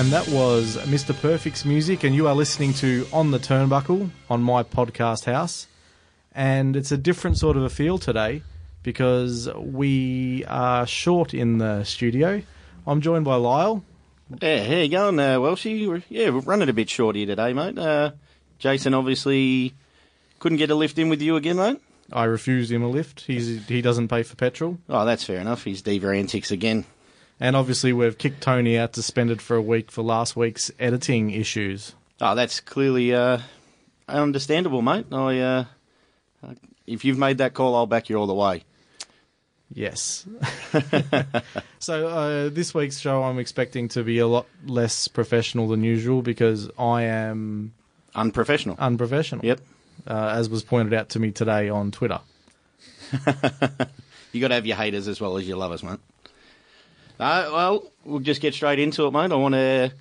And that was Mr. Perfect's music, and you are listening to On the Turnbuckle on my podcast house. And it's a different sort of a feel today because we are short in the studio. I'm joined by Lyle. Yeah, how you going, uh, Welshie? Yeah, we're running a bit short here today, mate. Uh, Jason obviously couldn't get a lift in with you again, mate. I refused him a lift. He's, he doesn't pay for petrol. Oh, that's fair enough. He's diva antics again. And obviously, we've kicked Tony out to suspended for a week for last week's editing issues. Oh, that's clearly uh, understandable, mate. I, uh, if you've made that call, I'll back you all the way. Yes. so uh, this week's show, I'm expecting to be a lot less professional than usual because I am Unprofessional. unprofessional. Yep. Uh, as was pointed out to me today on Twitter. You got to have your haters as well as your lovers, mate. Uh, well, we'll just get straight into it, mate. I want to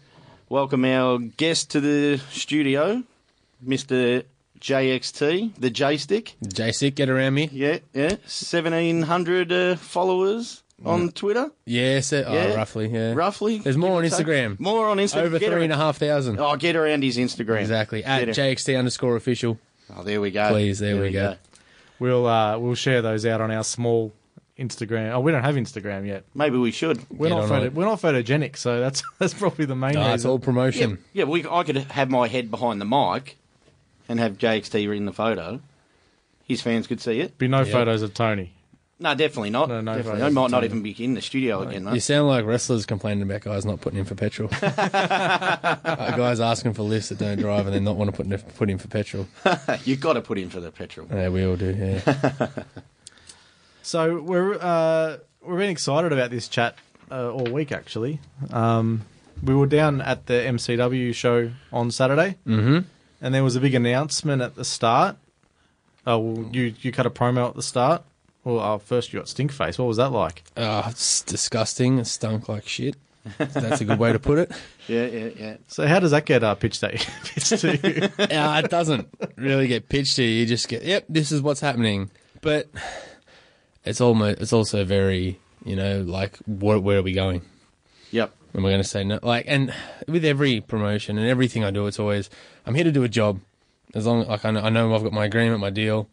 welcome our guest to the studio, Mr. JXT, the J Stick. JSIC, get around me. Yeah, yeah. 1,700 uh, followers on Twitter, Yeah, so, oh, Yeah. roughly, yeah. roughly. There's more on Give or take. Instagram. More on Instagram. Over Get three and a half thousand. Oh, get around his Instagram. Exactly. At Get it. JXT underscore official. Oh, there we go. Please, there we go. We'll uh, we'll share those out on our small Instagram. Oh, we don't have Instagram yet. Maybe we should. We're Get not on photo- it. we're not photogenic, so that's that's probably the main No, reason. it's all promotion. Yeah, we, I could have my head behind the mic and have JXT in the photo. His fans could see it. Be no Yeah. photos of Tony. No, definitely not. No, no definitely. photos I might not Tony. even be in the studio again, You sound like wrestlers complaining about guys not putting in for petrol. Uh, guys asking for lifts that don't drive and then not want to put in, put in for petrol. You've got to put in for the petrol. Yeah, we all do, yeah. So we're uh, we're been excited about this chat uh, all week. Actually, um, we were down at the MCW show on Saturday, mm-hmm. and there was a big announcement at the start. Oh, well, you you cut a promo at the start. Well, uh, first you got stink face. What was that like? Oh, it's disgusting. It stunk like shit. That's a good way to put it. Yeah, yeah, yeah. So how does that get uh, pitched at you? pitched to you? uh, it doesn't really get pitched to you. You just get, yep, this is what's happening. But it's almost, it's also very, you know, like, where, where are we going? Yep. Am I going to say no? Like, and with every promotion and everything I do, it's always, I'm here to do a job. As long, like, I know, I know I've got my agreement, my deal,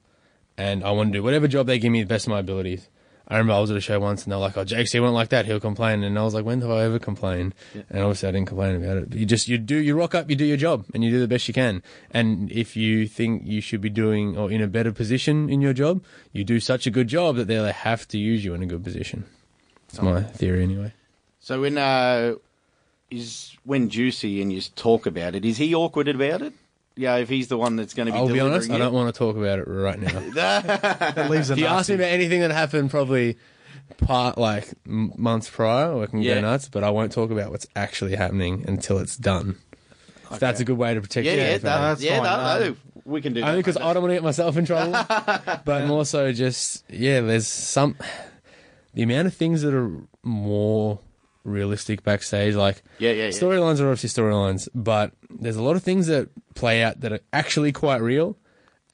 and I want to do whatever job they give me the best of my abilities. I remember I was at a show once and they're like, "Oh, JXT won't like that. He'll complain." And I was like, "When have I ever complained?" And obviously, I didn't complain about it. But you just you do you rock up, you do your job, and you do the best you can. And if you think you should be doing or in a better position in your job, you do such a good job that they have to use you in a good position. It's my theory, anyway. So when uh, is when Juicy and you talk about it, is he awkward about it? Yeah, if he's the one that's going to be. I'll be honest, I don't want to talk about it right now. that leaves if you ask nasty. me about anything that happened, probably part like m- months prior, I can Yeah. go nuts. But I won't talk about what's actually happening until it's done. If that's a good way to protect Yeah, your yeah, info. that, that's yeah, fine, that- no. no, we can do that. Only because I don't want to get myself in trouble, but more so just yeah. There's some the amount of things that are more realistic backstage. Like Yeah, yeah, yeah. storylines are obviously storylines, but there's a lot of things that play out that are actually quite real.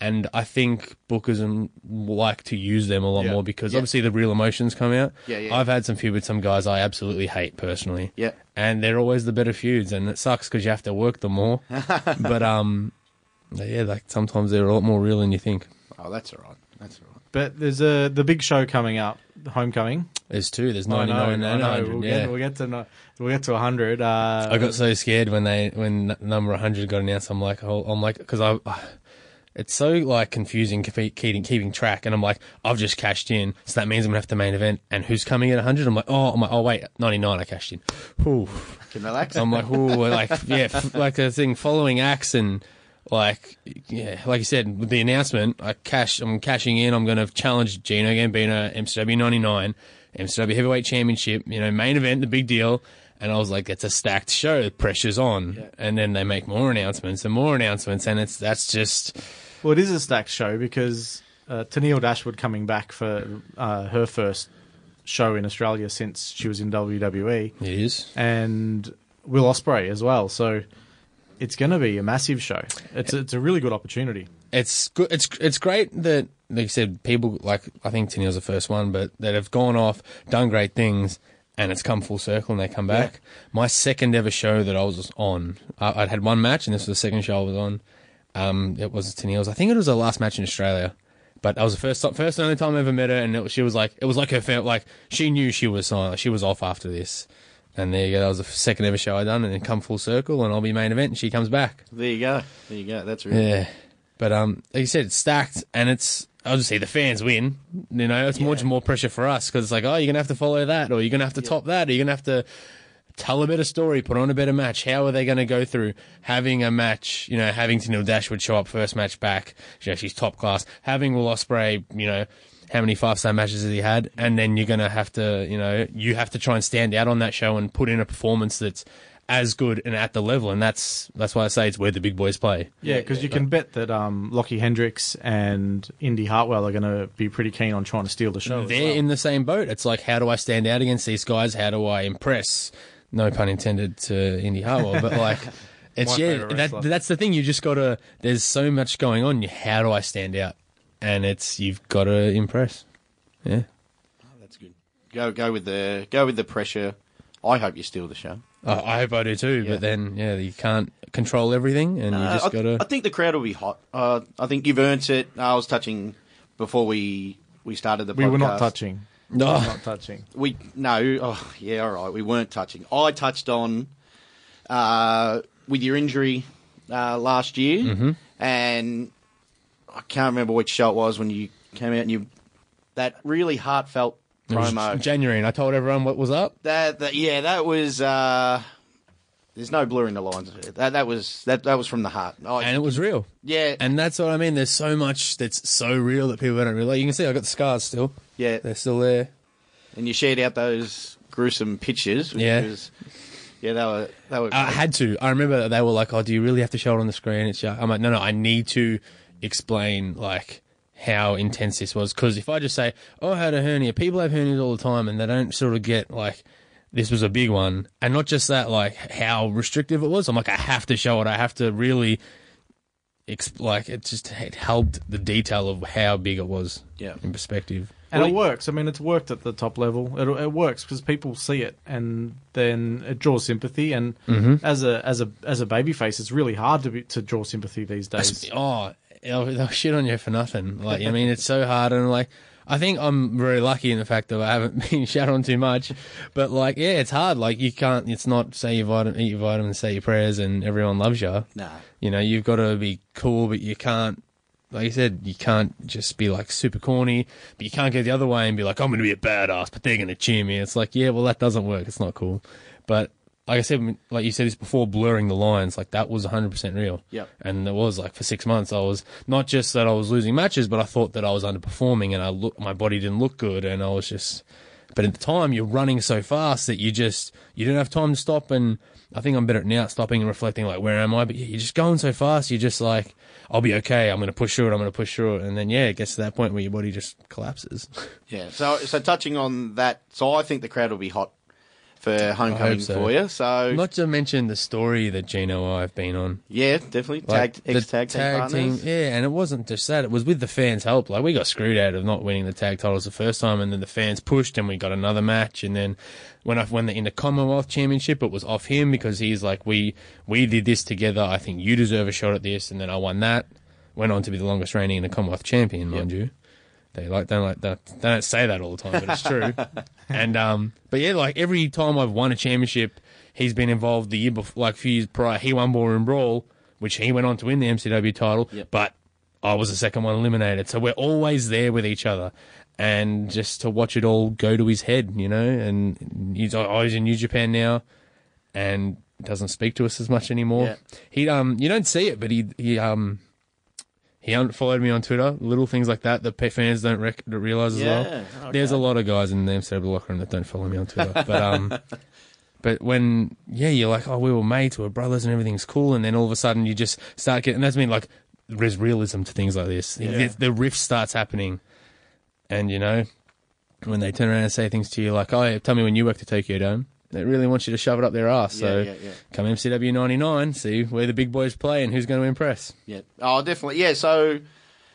And I think bookers um, like to use them a lot Yeah. more because Yeah. obviously the real emotions come out. Yeah, yeah. I've had some feud with some guys I absolutely hate personally. Yeah. And they're always the better feuds, and it sucks because you have to work them more. but um, yeah, like sometimes they're a lot more real than you think. Oh, that's all right. That's all right. But there's a the big show coming up, Homecoming. There's two. There's I know, 99 I and know. 100. We'll yeah. get we'll get to no- we'll get to hundred. Uh, I got so scared when they when number 100 got announced. I'm like, oh, I'm like, because I, it's so like confusing keeping keeping track, and I'm like, I've just cashed in, so that means I'm gonna have to main event, and who's coming at 100? I'm like, oh, I'm like, oh wait, 99, I cashed in. Whew. Can relax. I'm like, ooh, like yeah, f- like a thing following acts and. Like yeah, like you said with the announcement, I cash. I'm cashing in. I'm going to challenge Gino Gambino, MCW 99, MCW Heavyweight Championship. You know, main event, the big deal. And I was like, it's a stacked show. The pressure's on. And then they make more announcements and more announcements, and it's that's just Well, it is a stacked show because uh, Tennille Dashwood coming back for uh, her first show in Australia since she was in WWE, it is. and Will Ospreay as well. So it's going to be a massive show. It's it's a really good opportunity. it's good. It's it's great that, like you said, people like I think Tennille's the first one, but that have gone off, done great things, and it's come full circle and they come back. My second ever show that I was on, I, I'd had one match, and this was the second show I was on. Um, it was Tennille's. I think it was her last match in Australia. But that was the first time, first and only time I ever met her, and it, was- she was like, it was like her like she knew she was on, she was off after this, and there you go. That was the second ever show I done, and then come full circle, and I'll be main event, and she comes back. there you go. There you go. That's really Yeah, but um, like you said, it's stacked, and it's I'll just say the fans win. You know, it's much more pressure for us because it's like, oh, you're gonna have to follow that, or you're gonna have to top that, or you're gonna have to tell a better story, put on a better match. How are they going to go through having a match? You know, having Tennille Dashwood show up first match back. You know, she's top class. Having Will Ospreay, you know. How many five star matches has he had? And then you're gonna have to, you know, you have to try and stand out on that show and put in a performance that's as good and at the level. And that's that's why I say it's where the big boys play. Yeah, because you can bet that um, Lockie Hendricks and Indi Hartwell are going to be pretty keen on trying to steal the show. they're well. in the same boat. It's like, how do I stand out against these guys? How do I impress? No pun intended to Indi Hartwell, but like, it's My yeah, favourite that, that's the thing. You just gotta. There's so much going on. How do I stand out? And it's you've got to impress. Yeah, That's good. Go go with the go with the pressure. I hope you steal the show. I, I hope I do too. Yeah. But then, yeah, you can't control everything, and you Uh, just gotta. I think the crowd will be hot. Uh, I think you've earned it. I was touching before we we started the. Podcast. We were not touching. no, Not touching. We no. Oh yeah, all right. We weren't touching. I touched on uh, with your injury uh, last year, Mm-hmm. and I can't remember which show it was when you came out and you that really heartfelt it was promo. January, and I told everyone what was up. That, that yeah, that was. Uh, there's no blurring the lines. That that was that that was from the heart. Oh, and it was real. yeah, And that's what I mean. There's so much that's so real that people don't realize. You can see I got the scars still. yeah. They're still there. And you shared out those gruesome pictures. Which Yeah. Was, yeah, they were. They were. I had to. I remember they were like, "Oh, do you really have to show it on the screen?" It's yeah. I'm like, "No, no, I need to explain like how intense this was." Because if I just say, "Oh, I had a hernia," people have hernias all the time, and they don't sort of get like this was a big one, and not just that, like how restrictive it was. I'm like, I have to show it. I have to really. Exp- like it just it helped the detail of how big it was Yeah. in perspective. And Well, it works. I mean, it's worked at the top level. It, it works because people see it, and then it draws sympathy. And mm-hmm. as a as a as a babyface, it's really hard to be, to draw sympathy these days. Oh, they'll, they'll shit on you for nothing. Like, I mean, it's so hard, and like, I think I'm very lucky in the fact that I haven't been shat on too much. But like, yeah, it's hard. Like, you can't. It's not say your vitamin, eat your vitamins, say your prayers, and everyone loves you. Nah. You know, you've got to be cool, but you can't. Like you said, you can't just be like super corny, but you can't go the other way and be like, I'm going to be a badass, but they're going to cheer me. It's like, yeah, well, that doesn't work. It's not cool. But like I said, like you said this before, blurring the lines, like that was 100% real. Yep. And it was like for six months, I was not just that I was losing matches, but I thought that I was underperforming and I look, my body didn't look good, and I was just. But at the time, you're running so fast that you just you don't have time to stop. And I think I'm better at now, stopping and reflecting, like where am I? But you're just going so fast. You're just like, I'll be okay. I'm going to push through it. I'm going to push through it. And then yeah, it gets to that point where your body just collapses. Yeah. So so touching on that, so I think the crowd will be hot for homecoming so. for you. So Not to mention the story that Gino and I have been on. yeah, definitely Like, tag ex tag team yeah, and it wasn't just that; it was with the fans' help. Like we got screwed out of not winning the tag titles the first time, and then the fans pushed, and we got another match. And then when I won the in the Commonwealth Championship, it was off him because he's like, "We we did this together. I think you deserve a shot at this." And then I won that. Went on to be the longest reigning in the Commonwealth champion, mind you. They like don't like that. They don't say that all the time, but it's true. and um, but yeah, like every time I've won a championship, he's been involved. The year before, like a few years prior, he won Ballroom Brawl, which he went on to win the MCW title. Yep. But I was the second one eliminated, so we're always there with each other. And just to watch it all go to his head, you know, and he's always in New Japan now, and doesn't speak to us as much anymore. Yeah. He um, you don't see it, but he he um, he unfollowed me on Twitter. Little things like that that fans don't rec- realize as Yeah, well. okay. There's a lot of guys in the MCW locker room that don't follow me on Twitter, but um, but when yeah, you're like, oh, we were mates, we're brothers, and everything's cool, and then all of a sudden you just start getting. And that's mean like there's realism to things like this. Yeah. The, the rift starts happening, and you know when they turn around and say things to you like, oh, yeah, tell me when you worked at Tokyo Dome. They really want you to shove it up their ass. So Yeah, yeah, yeah. come MCW 99, see where the big boys play and who's going to impress. Yeah. Oh, definitely. Yeah. So,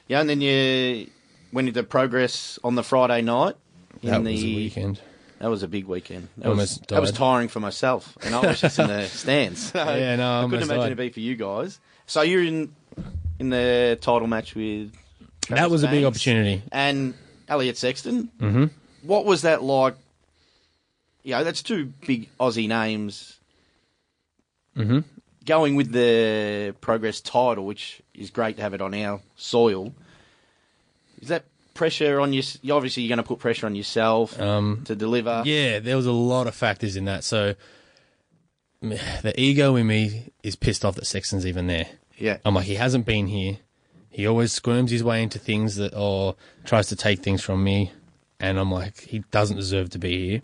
yeah, and then you went into progress on the Friday night. In That the, was a weekend. That was a big weekend. That Almost was that was tiring for myself, and I was just in the stands. So Yeah, no, I I couldn't imagine died. it'd be for you guys. So you're in in the title match with That Travis was a big opportunity. and Elliot Sexton. Mm-hmm. What was that like? You know, that's two big Aussie names Mm-hmm. going with the Progress title, which is great to have it on our soil. Is that pressure on you? Obviously, you're going to put pressure on yourself Um, to deliver. Yeah, there was a lot of factors in that. So the ego in me is pissed off that Sexton's even there. yeah, I'm like, he hasn't been here. He always squirms his way into things that, or tries to take things from me, and I'm like, he doesn't deserve to be here.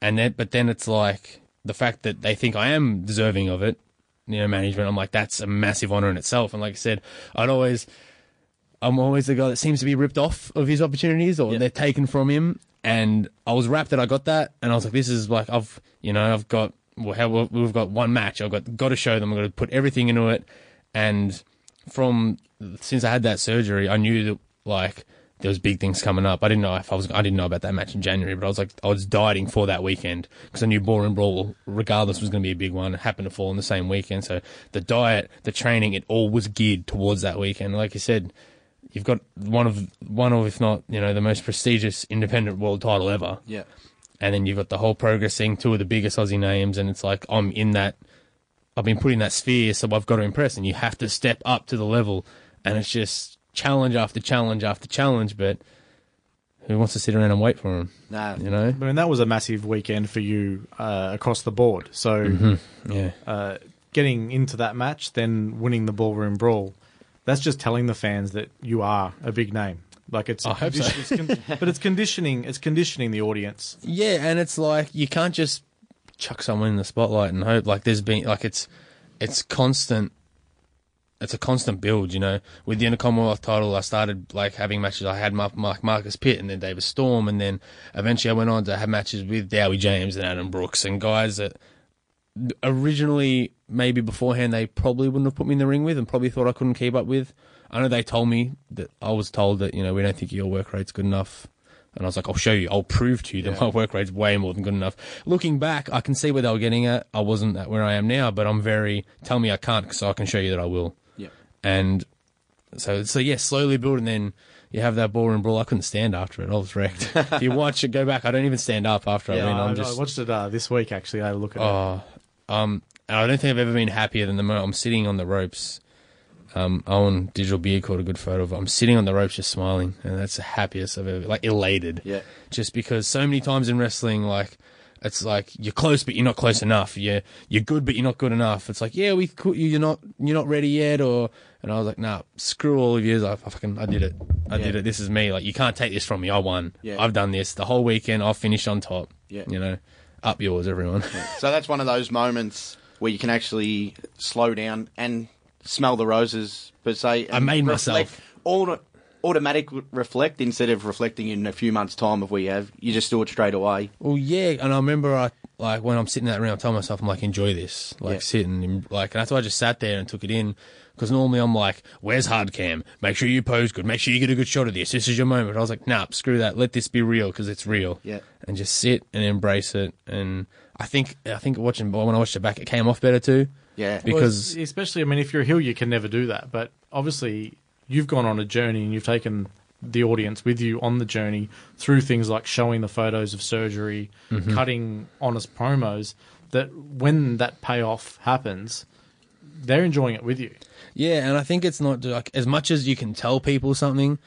And then, but then it's like the fact that they think I am deserving of it. You know, management. I'm like, that's a massive honor in itself. And like I said, I'd always, I'm always the guy that seems to be ripped off of his opportunities, or Yeah. they're taken from him. And I was wrapped that I got that, and I was like, this is like I've, you know, I've got well, how we've got one match. I've got got to show them. I've got to put everything into it. And from since I had that surgery, I knew that like there was big things coming up. I didn't know if I was. I didn't know about that match in January, but I was like, I was dieting for that weekend because I knew Ballroom Brawl, regardless, was going to be a big one. It happened to fall on the same weekend, so the diet, the training, it all was geared towards that weekend. Like you said, you've got one of one of, if not, you know, the most prestigious independent world title ever yeah, and then you've got the whole progress thing, two of the biggest Aussie names, and it's like I'm in that. I've been put in that sphere, so I've got to impress, and you have to step up to the level, and it's just challenge after challenge after challenge. But who wants to sit around and wait for him? no, You know? I mean, that was a massive weekend for you uh, across the board. So, Mm-hmm. Yeah. uh, getting into that match, then winning the ballroom brawl, that's just telling the fans that you are a big name. Like it's, I hope so. it's con- but it's conditioning. It's conditioning the audience. Yeah, and it's like you can't just chuck someone in the spotlight and hope. Like there's been like it's it's constant. It's a constant build, you know. With the Commonwealth title, I started like having matches. I had Mark, Mark Marcus Pitt and then David Storm, and then eventually I went on to have matches with Dowie James and Adam Brooks and guys that originally maybe beforehand they probably wouldn't have put me in the ring with and probably thought I couldn't keep up with. I know they told me that I was told that you know we don't think your work rate's good enough, and I was like, I'll show you, I'll prove to you that my work rate's way more than good enough. Looking back, I can see where they were getting at. I wasn't at where I am now, but I'm very tell me I can't, so I can show you that I will. And so so yeah, slowly build, and then you have that ballroom brawl. I couldn't stand after it. I was wrecked. if you watch it, go back. I don't even stand up after I Yeah, win. I, I'm just I watched it uh, this week. Actually, I had a look at it. Oh, um, and I don't think I've ever been happier than the moment I'm sitting on the ropes. Um, Owen Digital Beer caught a good photo of. it. I'm sitting on the ropes, just smiling, and that's the happiest I've ever, like, elated. Yeah. Just because so many times in wrestling, like, it's like you're close, but you're not close enough. You're you're good, but you're not good enough. It's like, yeah, we could, you're not you're not ready yet, or and I was like, nah, screw all of you. I, fucking I did it. I did it. This is me. Like, you can't take this from me. I won. Yeah. I've done this the whole weekend. I've finished on top. Yeah. You know, up yours, everyone. So that's one of those moments where you can actually slow down and smell the roses per se. I made reflect- myself. Auto, automatic reflect instead of reflecting in a few months' time of we have. You just do it straight away. Well, yeah, and I remember I like when I'm sitting in that room, I tell myself I'm like enjoy this, like Yeah. sitting like, and that's why I just sat there and took it in. Because normally I'm like, "Where's hard cam? Make sure you pose good. Make sure you get a good shot of this. This is your moment." I was like, "Nah, screw that. Let this be real because it's real." Yeah. and just sit and embrace it. And I think I think watching when I watched it back, it came off better too. Yeah. Well, because especially, I mean, if you're a heel, you can never do that. But obviously, you've gone on a journey and you've taken the audience with you on the journey through things like showing the photos of surgery, Mm-hmm. cutting honest promos. That when that payoff happens, they're enjoying it with you. Yeah, and I think it's not like as much as you can tell people something,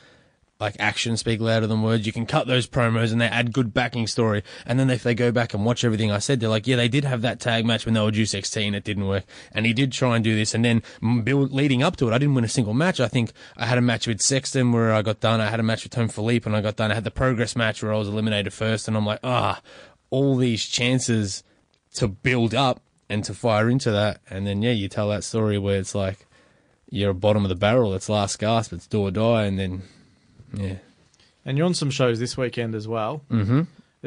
like actions speak louder than words. You can cut those promos and they add good backing story. And then if they go back and watch everything I said, they're like, yeah, they did have that tag match when they were XT and it didn't work. And he did try and do this. And then build, leading up to it, I didn't win a single match. I think I had a match with Sexton where I got done. I had a match with Tome Filip and I got done. I had the progress match where I was eliminated first. And I'm like, ah, all these chances to build up and to fire into that. And then, yeah, you tell that story where it's like, you're a bottom of the barrel. It's last gasp. It's do or die, and then yeah, And you're on some shows this weekend as well. Mm-hmm.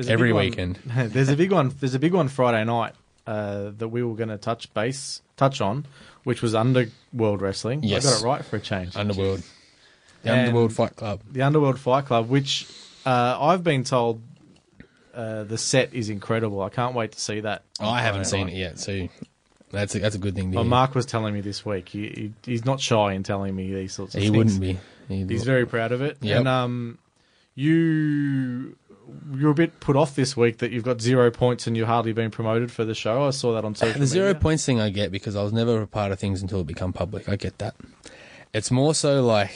Every weekend. there's a big one. There's a big one Friday night uh, that we were going to touch base, touch on, which was Underworld Wrestling. Yes. I got it right for a change. Underworld, the And- Underworld Fight Club. the Underworld Fight Club, which uh, I've been told uh, the set is incredible. I can't wait to see that. Oh, I haven't seen it yet, so that's a, that's a good thing to But hear. Mark was telling me this week. He, he, he's not shy in telling me these sorts of things. he things. wouldn't be. He'd- He's very proud of it. Yep. And um, you you're a bit put off this week that you've got zero points and you've hardly been promoted for the show. I saw that on social the zero media. points thing I get because I was never a part of things until it become public. I get that. It's more so like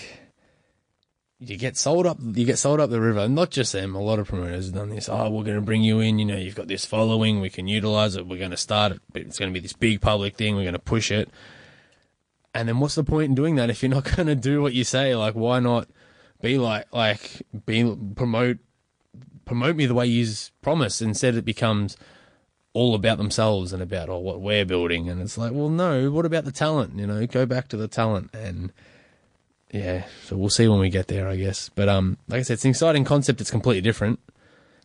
you get sold up you get sold up the river. Not just them, a lot of promoters have done this. Oh, we're gonna bring you in, you know, you've got this following, we can utilize it, we're gonna start it, it's gonna be this big public thing, we're gonna push it. And then what's the point in doing that if you're not gonna do what you say? Like why not be like like be promote promote me the way you promise instead it becomes all about themselves and about oh, what we're building. And it's like, well, no, what about the talent? You know, go back to the talent. And yeah, so we'll see when we get there, I guess. But um, like I said, it's an exciting concept. It's completely different,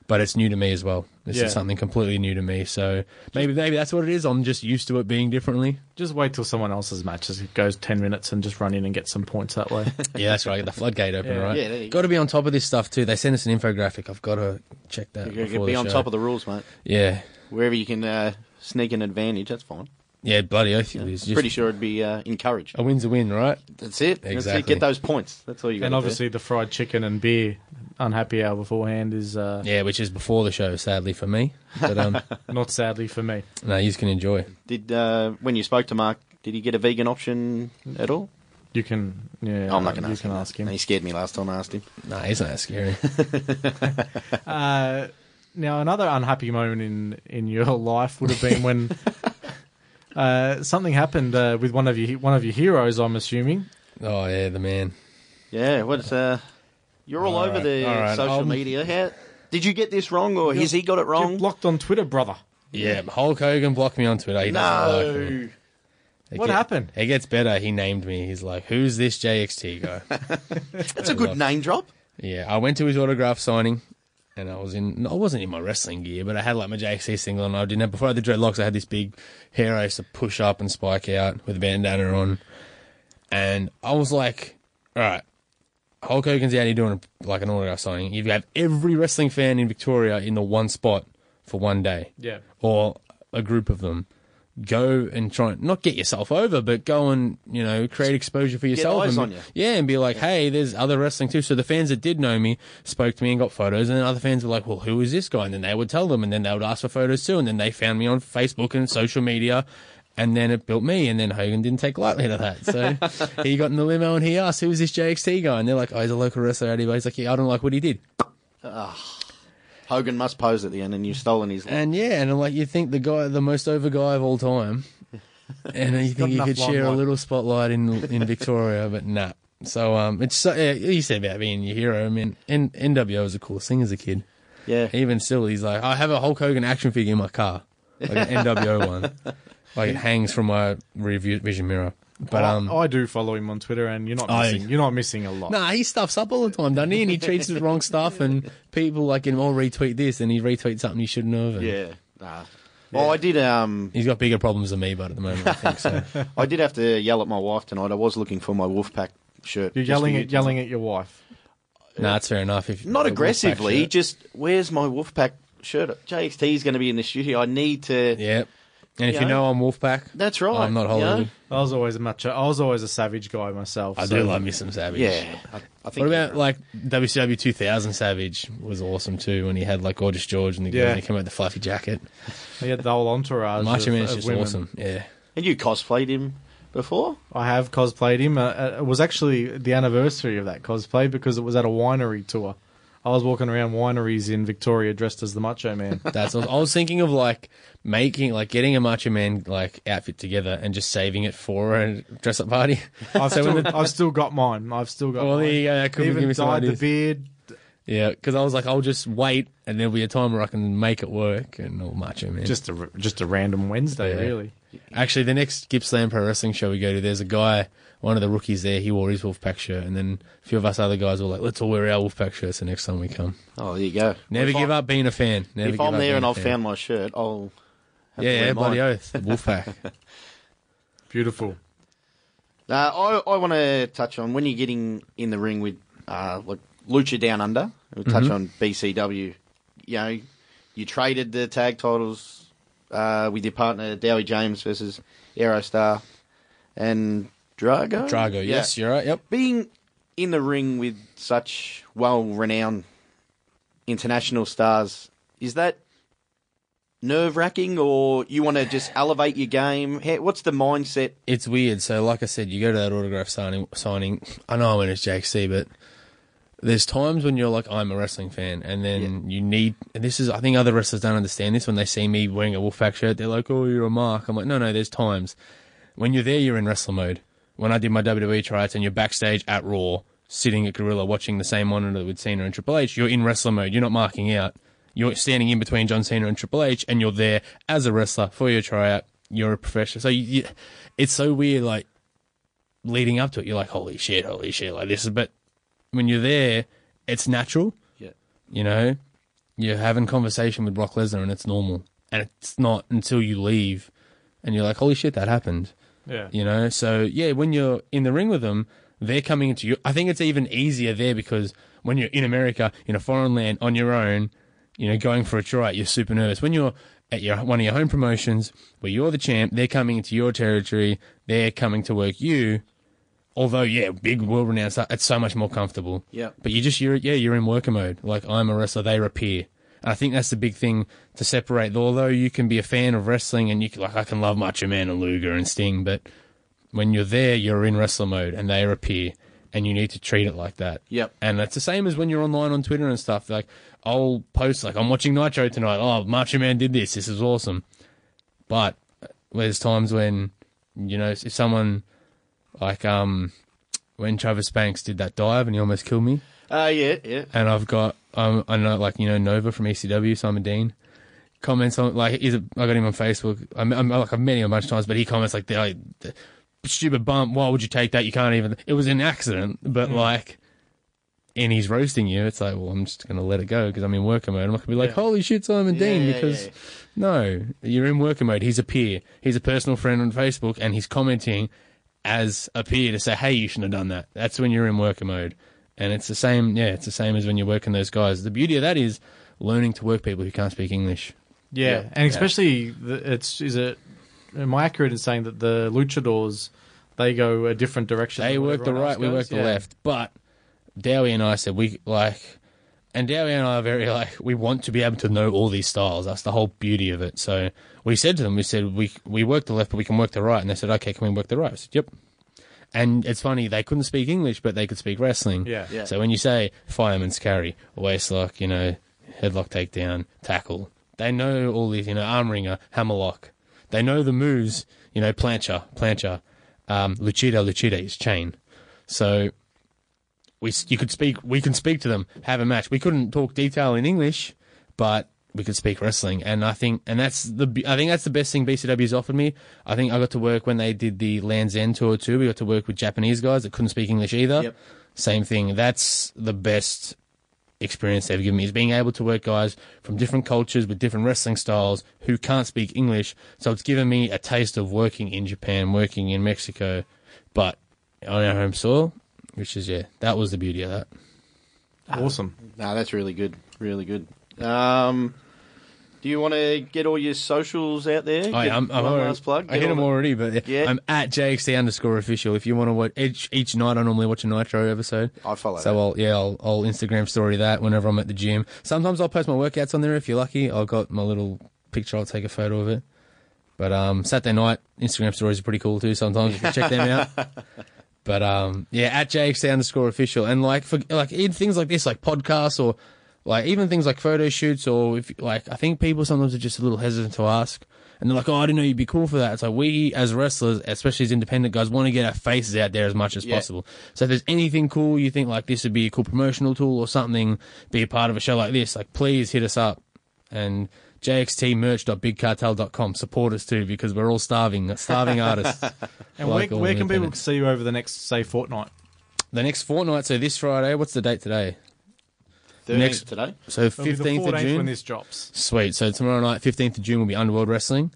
but it's new to me as well. This Yeah. is something completely new to me. So maybe maybe that's what it is. I'm just used to it being differently. Just wait till someone else's match just goes ten minutes and just run in and get some points that way. Yeah, that's right. Get the floodgate open, Yeah. right? Yeah, there you got to be on top of this stuff too. They sent us an infographic. I've got to check that. You before be on show. top of the rules, mate. Yeah, Wherever you can uh, sneak an advantage, that's fine. Yeah, bloody oath it is. Just- Pretty sure it'd be uh, encouraged. a win's a win, right? That's it. That's it. Exactly. Get those points. That's all you got. and obviously the fried chicken and beer unhappy hour beforehand is uh, Yeah, which is before the show, sadly for me. But um, not sadly for me. no, you can enjoy. did uh, when you spoke to Mark, did he get a vegan option at all? You can yeah. I'm not going to you ask can him. ask him. He scared me last time I asked him. Nah, he's not that scary. Uh, now, another unhappy moment in, in your life would have been when uh, something happened uh, with one of your one of your heroes. I'm assuming. oh yeah, the man. Yeah, what's uh, you're all, All over right, the all right, social um, media. How did you get this wrong, or has he got it You're wrong? blocked on Twitter, brother. Yeah, Hulk Hogan blocked me on Twitter. He doesn't like me. No, It What get- happened? It gets better. He named me. He's like, "Who's this JXT guy?" that's a good name drop. yeah, I went to his autograph signing, and I was in. I wasn't in my wrestling gear, but I had like my JXT single, and I didn't have before I had the dreadlocks. I had this big hair I used to push up and spike out with a bandana on, and I was like, "All right." Hulk Hogan's out here doing like an autograph signing. You have every wrestling fan in Victoria in the one spot for one day. Yeah. or a group of them go and try and not get yourself over, but go and you know create exposure for yourself. eyes and, on you. Yeah, and be like, hey, there's other wrestling too. So the fans that did know me spoke to me and got photos, and then other fans were like, well, who is this guy? And then they would tell them, and then they would ask for photos too, and then they found me on Facebook and social media. And then it built me, and then Hogan didn't take lightly to that. So he got in the limo and he asked, "Who is this JXT guy?" And they're like, "Oh, he's a local wrestler." here." He's like, "Yeah, I don't like what he did." Ah. Hogan must pose at the end, and you've stolen his. And yeah, and like, you think the guy, the most over guy of all time, and you think you could share a little spotlight in in Victoria, but nah. So um, it's so, yeah, you said about being your hero. I mean, N- NWO was a cool thing as a kid. yeah, Even still, he's like, I have a Hulk Hogan action figure in my car, like an NWO one, like it hangs from my rear view- vision mirror. But I- um, I, do follow him on Twitter, and you're not I- missing. You're not missing a lot. Nah, he stuffs up all the time, doesn't he? And he tweets the wrong stuff, and people like him, oh, retweet this, and he retweets something he shouldn't have. and yeah. Nah. Well, I did. Um, He's got bigger problems than me, but at the moment, I think so. I did have to yell at my wife tonight. I was looking for my Wolfpack shirt. You're yelling at yelling at your wife. no, that's fair enough. If Not aggressively, shirt. just where's my Wolfpack shirt? JXT is going to be in the studio. I need to Yep. And if you you know, know I'm Wolfpack, That's right, I'm not you Hollywood. know? I was always a macho. I was always a savage guy myself. I so- do love me some Savage. Yeah, I, I think. What about like WCW 2000 Savage was awesome too when he had like Gorgeous George and the Yeah. yeah. he came out with the fluffy jacket. He had the whole entourage. Macho of, Man is of just women. awesome. Yeah. And you cosplayed him before? I have cosplayed him. Uh, uh, it was actually the anniversary of that cosplay because it was at a winery tour. I was walking around wineries in Victoria dressed as the Macho Man. That's what, I was thinking of like making like getting a Macho Man like outfit together and just saving it for a dress up party. I've, So still, I've still got mine. I've still got Well, mine. there you could Even give me some dyed the ideas. beard. Yeah, because I was like, I'll just wait and there'll be a time where I can make it work and all Macho Man. Just a just a random Wednesday, Yeah. really. Actually, the next Gippsland Pro Wrestling show we go to, there's a guy, one of the rookies there, he wore his Wolfpack shirt, and then a few of us other guys were like, let's all wear our Wolfpack shirts the next time we come. Oh, there you go. Never If give I- up being a fan. Never If give I'm up there and I've found my shirt, I'll. Have Yeah, to yeah, wear bloody oath. Wolfpack. Beautiful. Uh, I I want to touch on when you're getting in the ring with uh, like Lucha Down Under. We'll touch Mm-hmm. on BCW. You know, you traded the tag titles uh, with your partner Dowie James versus Aerostar and Drago. Drago, Yeah. yes, you're right. Yep. Being in the ring with such well-renowned international stars is that nerve wracking, or you want to just elevate your game? How- What's the mindset? It's weird. So, like I said, you go to that autograph signing. Signing. I know when it's Jake C, but there's times when you're like, I'm a wrestling fan, and then you need. And this is, I think, other wrestlers don't understand this. When they see me wearing a Wolfpack shirt, they're like, "Oh, you're a mark." I'm like, "No, no." There's times when you're there, you're in wrestler mode. When I did my WWE tryouts, and you're backstage at Raw, sitting at Gorilla, watching the same monitor with Cena and Triple H, you're in wrestler mode. You're not marking out. You're standing in between John Cena and Triple H, and you're there as a wrestler for your tryout. You're a professional. So you, it's so weird. Like leading up to it, you're like, holy shit, holy shit, like this. But when you're there, it's natural. Yeah. You know, you're having conversation with Brock Lesnar, and it's normal. And it's not until you leave, and you're like, holy shit, that happened. Yeah. You know, so yeah, when you're in the ring with them, they're coming into you. I think it's even easier there because when you're in America, in a foreign land, on your own, you know, going for a try, you're super nervous. When you're at your one of your home promotions where you're the champ, they're coming into your territory, they're coming to work you. Although, yeah, big world renowned stuff, it's so much more comfortable. Yeah. But you just, you're, yeah, you're in worker mode. Like, I'm a wrestler, they're a And I think that's the big thing to separate. Although you can be a fan of wrestling and you can, like, I can love Macho Man and Luger and Sting, but when you're there, you're in wrestler mode and they appear and you need to treat it like that. Yep. And it's the same as when you're online on Twitter and stuff. Like, I'll post, like, I'm watching Nitro tonight. Oh, Macho Man did this. This is awesome. But there's times when, you know, if someone, like, um, when Travis Banks did that dive and he almost killed me, Uh, yeah, yeah. and I've got um, I know like you know Nova from ECW, Simon Dean, comments on like he's a, I got him on Facebook. I'm, I'm like I've met him a bunch of times, but he comments like the, like, the stupid bump. Why would you take that? You can't even. It was an accident, but like. And he's roasting you. It's like, well, I'm just gonna let it go because I'm in worker mode. I'm not gonna be like, "Holy shit, Simon Dean!" yeah, Because yeah. no, you're in worker mode. He's a peer. He's a personal friend on Facebook, and he's commenting as a peer to say, "Hey, you shouldn't have done that." That's when you're in worker mode, and it's the same. Yeah, it's the same as when you're working those guys. The beauty of that is learning to work people who can't speak English. Yeah, Yeah. and especially the, it's is it am I accurate in saying that the luchadors they go a different direction? They work the right, we goes? work the Yeah. left. But Dowie and I said we like, and Dowie and I are very like we want to be able to know all these styles. That's the whole beauty of it. So we said to them, we said we we work the left, but we can work the right. And they said, okay, can we work the right? I said, yep. And it's funny they couldn't speak English, but they could speak wrestling. Yeah. Yeah. So when you say fireman's carry, waist lock, you know, headlock takedown, tackle, they know all these, you know, arm wringer, hammerlock. They know the moves, you know, plancha, plancha, um, luchita, luchita is chain. So we, you could speak, we can speak to them, have a match. We couldn't talk detail in English, but we could speak wrestling. And I think, and that's the, I think that's the best thing BCW's offered me. I think I got to work when they did the Land's End tour too. We got to work with Japanese guys that couldn't speak English either. Yep. Same thing. That's the best experience they've given me is being able to work guys from different cultures with different wrestling styles who can't speak English. So it's given me a taste of working in Japan, working in Mexico, but on our home soil, which is yeah, that was the beauty of that. Awesome. No, that's really good. Really good. Um, Do you want to get all your socials out there? Oh, Get I'm, I'm one last plug. I Get hit them already, but Yeah. I'm at JXT underscore official. If you want to watch each each night, I normally watch a Nitro episode. I follow So that. I'll yeah, I'll, I'll Instagram story that whenever I'm at the gym. Sometimes I'll post my workouts on there if you're lucky. I've got my little picture. I'll take a photo of it. But um, Saturday night Instagram stories are pretty cool too. Sometimes you can check them out. But um, yeah, at JXT underscore official, and like for like in things like this, like podcasts or like even things like photo shoots, or if like I think people sometimes are just a little hesitant to ask, and they're like, "Oh, I didn't know you'd be cool for that." It's like we as wrestlers, especially as independent guys, want to get our faces out there as much as Yeah. possible. So if there's anything cool you think like this would be a cool promotional tool or something, be a part of a show like this, like please hit us up and jxtmerch.bigcartel.com. Support us too because we're all starving, starving artists. And Like where, all where can people see you over the next, say, fortnight? The next fortnight, so this Friday, what's the date today? 13th next- today. So It'll be the 15th of June. when this drops. Sweet. So tomorrow night, 15th of June, will be Underworld Wrestling.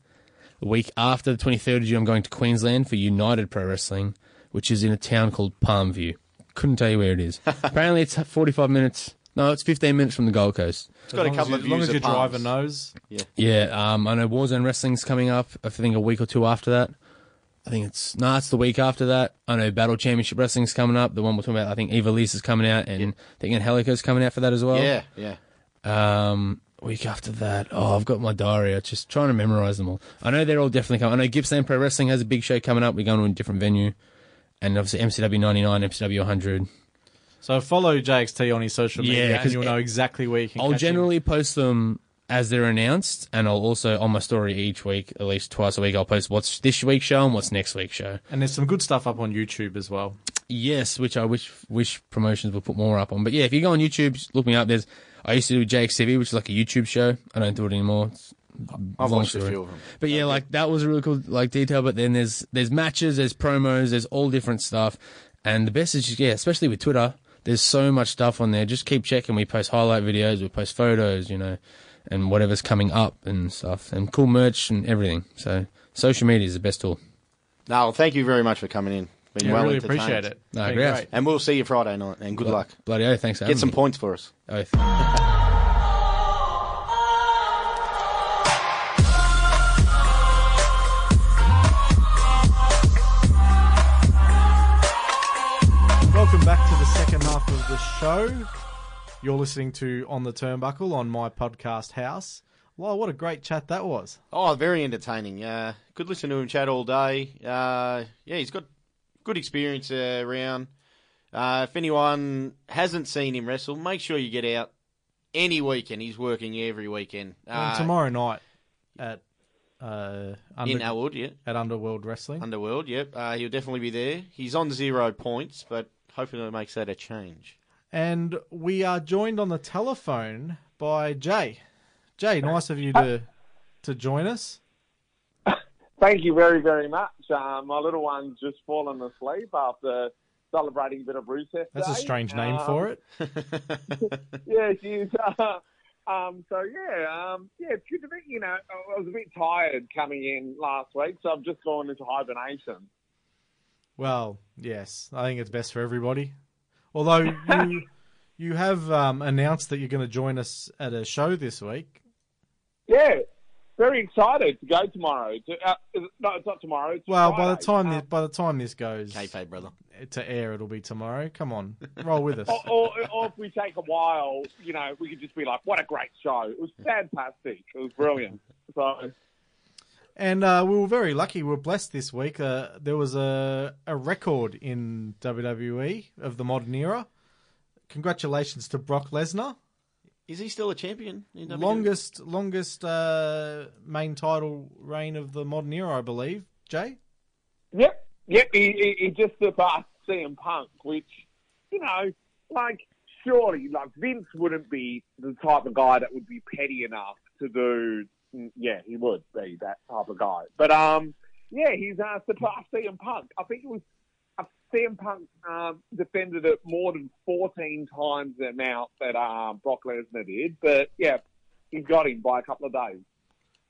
The week after, the 23rd of June, I'm going to Queensland for United Pro Wrestling, which is in a town called Palmview. Couldn't tell you where it is. Apparently, it's 45 minutes. No, it's 15 minutes from the Gold Coast. It's got a couple as of you, As long as your palms. driver knows. Yeah, um, I know Warzone Wrestling's coming up. I think a week or two after that. I think it's no, it's the week after that. I know Battle Championship Wrestling's coming up. The one we're talking about, I think Eva Lisa's coming out, and I think Angelica's coming out for that as well. Yeah, yeah. Um, week after that, oh, I've got my diary. I'm just trying to memorize them all. I know they're all definitely coming. I know Gippsland Pro Wrestling has a big show coming up. We're going to a different venue, and obviously MCW 99, MCW 100. So follow JXT on his social media Yeah, and 'cause you'll know exactly where you can I'll catch him. generally post them as they're announced, and I'll also on my story each week, at least twice a week, I'll post what's this week's show and what's next week's show. And there's some good stuff up on YouTube as well. Yes, which I wish wish promotions would put more up on. But yeah, if you go on YouTube, look me up. There's I used to do JXTV, which is like a YouTube show. I don't do it anymore. It's I've long watched a few of them. But yeah, like that was a really cool like detail. But then there's there's matches, there's promos, there's all different stuff. And the best is just, yeah, especially with Twitter, there's so much stuff on there. Just keep checking. We post highlight videos, we post photos, you know, and whatever's coming up and stuff, and cool merch and everything. So social media is the best tool. No, thank you very much for coming in. Been Yeah, well really appreciate it. No, Been great. And we'll see you Friday night. And good luck. Bloody oh, thanks for Get some me. points for us. Oath. Welcome back to the second half of the show. You're listening to On the Turnbuckle on my podcast house. Wow, what a great chat that was. Oh, very entertaining. Uh, could listen to him chat all day. Uh, yeah, he's got good experience uh, around. Uh, if anyone hasn't seen him wrestle, make sure you get out any weekend. He's working every weekend. And Uh, tomorrow night at uh, under, in Elwood, yeah. at Underworld Wrestling. Underworld, yep. Uh, he'll definitely be there. He's on zero points, but hopefully it makes that a change. And we are joined on the telephone by Jay. Jay, nice of you to to join us. Thank you very, very much. Uh, my little one's just fallen asleep after celebrating a bit of Rusev That's a strange name Um, for it. Yeah, she's. Uh, um, so yeah, um, yeah, it's good to be. You know, I was a bit tired coming in last week, so I've just gone into hibernation. Well, yes, I think it's best for everybody. Although you you have um, announced that you're going to join us at a show this week. Yeah, very excited to go tomorrow. To, uh, no, it's not tomorrow. It's Well, by the time Um, this, by the time this goes Kayfabe, brother. to air, it'll be tomorrow. Come on, roll with us. or, or, or if we take a while, you know, we could just be like, "What a great show! It was fantastic. It was brilliant." So. And uh, we were very lucky. We were blessed this week. Uh, there was a a record in WWE of the modern era. Congratulations to Brock Lesnar, Is he still a champion? In WWE? longest longest uh, main title reign of the modern era, I believe. Jay. Yep, yep. He, he, he just surpassed CM Punk, which, you know, like surely, like Vince wouldn't be the type of guy that would be petty enough to do. Mm, Yeah, he would be that type of guy. But um, yeah, he's uh, surpassed CM Punk. I think it was. Uh, CM Punk um, defended it more than 14 times the amount that uh, Brock Lesnar did. But yeah, he's got him by a couple of days.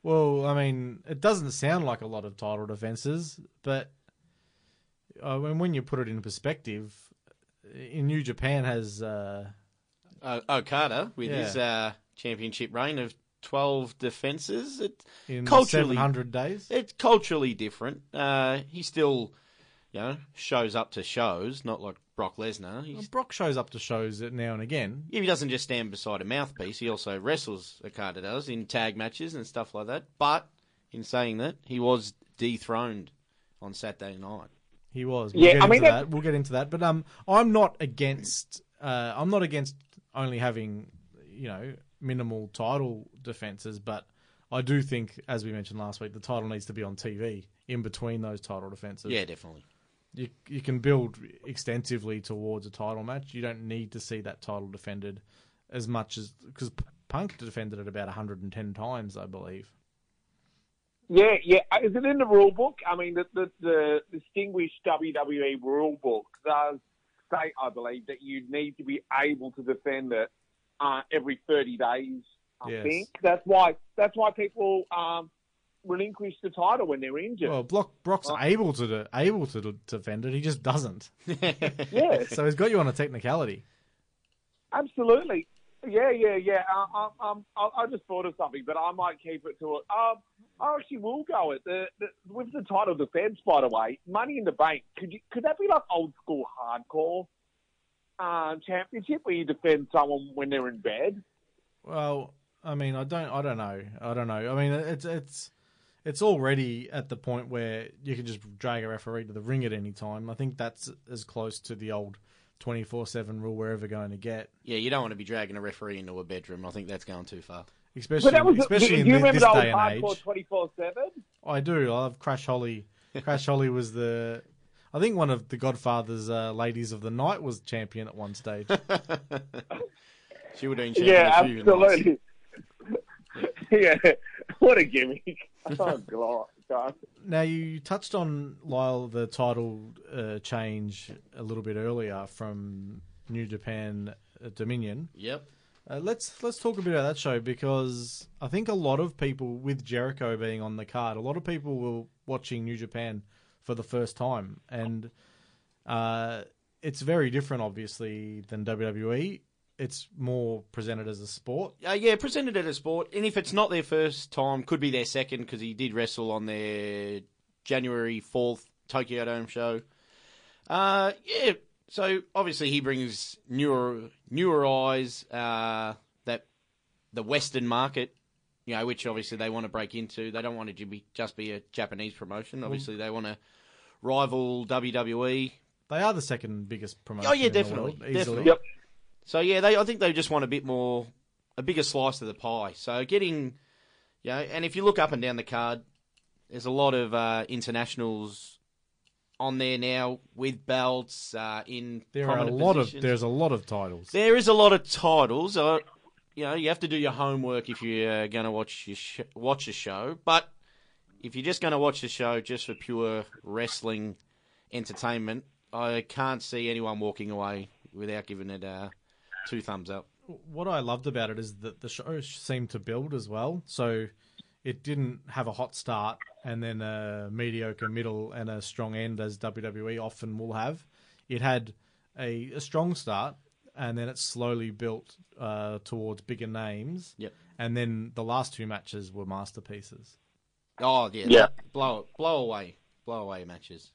Well, I mean, it doesn't sound like a lot of title defenses, but uh, when when you put it in perspective, in New Japan has uh, uh, Okada with Yeah. his uh, championship reign of twelve defenses. It in culturally 700 days. it's culturally different. Uh, he still, you know, shows up to shows, not like Brock Lesnar. He's, Brock shows up to shows now and again. he doesn't just stand beside a mouthpiece. He also wrestles a card does in tag matches and stuff like that. But in saying that, he was dethroned on Saturday night. He was. We'll Yeah, get I mean, into that- that. We'll get into that. But um, I'm not against. Uh, I'm not against only having, you know, minimal title defenses, but I do think, as we mentioned last week, the title needs to be on TV in between those title defenses. Yeah, definitely. you you can build extensively towards a title match. You don't need to see that title defended as much as because Punk defended it about 110 times, I believe. Yeah, yeah. Uh, Is it in the rule book? I mean, the, the, the distinguished WWE rule book does state, I believe, that you need to be able to defend it uh, every 30 days. I Yes. think that's why that's why people um, relinquish the title when they're injured. Well, Brock, Brock's able to do, able to d- defend it. He just doesn't. yeah, So he's got you on a technicality. absolutely. Yeah, yeah, yeah. Uh, um, um, I, I just thought of something, but I might keep it to it. Um, I actually will go it. The, the, with the title defense, by the way, Money in the Bank. Could you could that be like old school hardcore uh, championship where you defend someone when they're in bed? Well, I mean, I don't, I don't know, I don't know. I mean, it's it's it's already at the point where you can just drag a referee to the ring at any time. I think that's as close to the old twenty four seven rule we're ever going to get, Yeah, you don't want to be dragging a referee into a bedroom. I think that's going too far. especially But that was. especially do, in do you thi- remember this the old day and hardcore age. twenty four seven? I do. I love Crash Holly. Crash Holly was the. I think one of the Godfather's uh, ladies of the night was champion at one stage. She would have been Yeah, champion a few nights. absolutely. yeah, what a gimmick! Oh god, God. Now you touched on Lyle the title uh, change a little bit earlier from New Japan uh, Dominion. Yep. Uh, let's let's talk a bit about that show because I think a lot of people with Jericho being on the card, a lot of people were watching New Japan for the first time, and uh, it's very different, obviously, than WWE. It's more presented as a sport. Uh, yeah, presented as a sport, and if it's not their first time, could be their second because he did wrestle on their January fourth Tokyo Dome show. Uh, yeah, so obviously he brings newer newer eyes uh, that the Western market, you know, which obviously they want to break into. They don't want it to be just be a Japanese promotion. Obviously, they want to rival WWE. They are the second biggest promotion. Oh, yeah, in the definitely, world, easily. definitely. Yep. So yeah, they I think they just want a bit more, a bigger slice of the pie. So getting, you know, and if you look up and down the card, there's a lot of uh, internationals on there now with belts uh, in There are a prominent lot positions. of there's a lot of titles. There is a lot of titles. Uh, you know, you have to do your homework if you're going to watch your sh- watch a show. But if you're just going to watch the show just for pure wrestling entertainment, I can't see anyone walking away without giving it uh, two thumbs up. what I loved about it is that the show seemed to build as well. So it didn't have a hot start and then a mediocre middle and a strong end as WWE often will have. It had a, a strong start and then it slowly built uh, towards bigger names. Yep. And then the last two matches were masterpieces. Oh yeah, Yeah. blow blow away, blow away matches.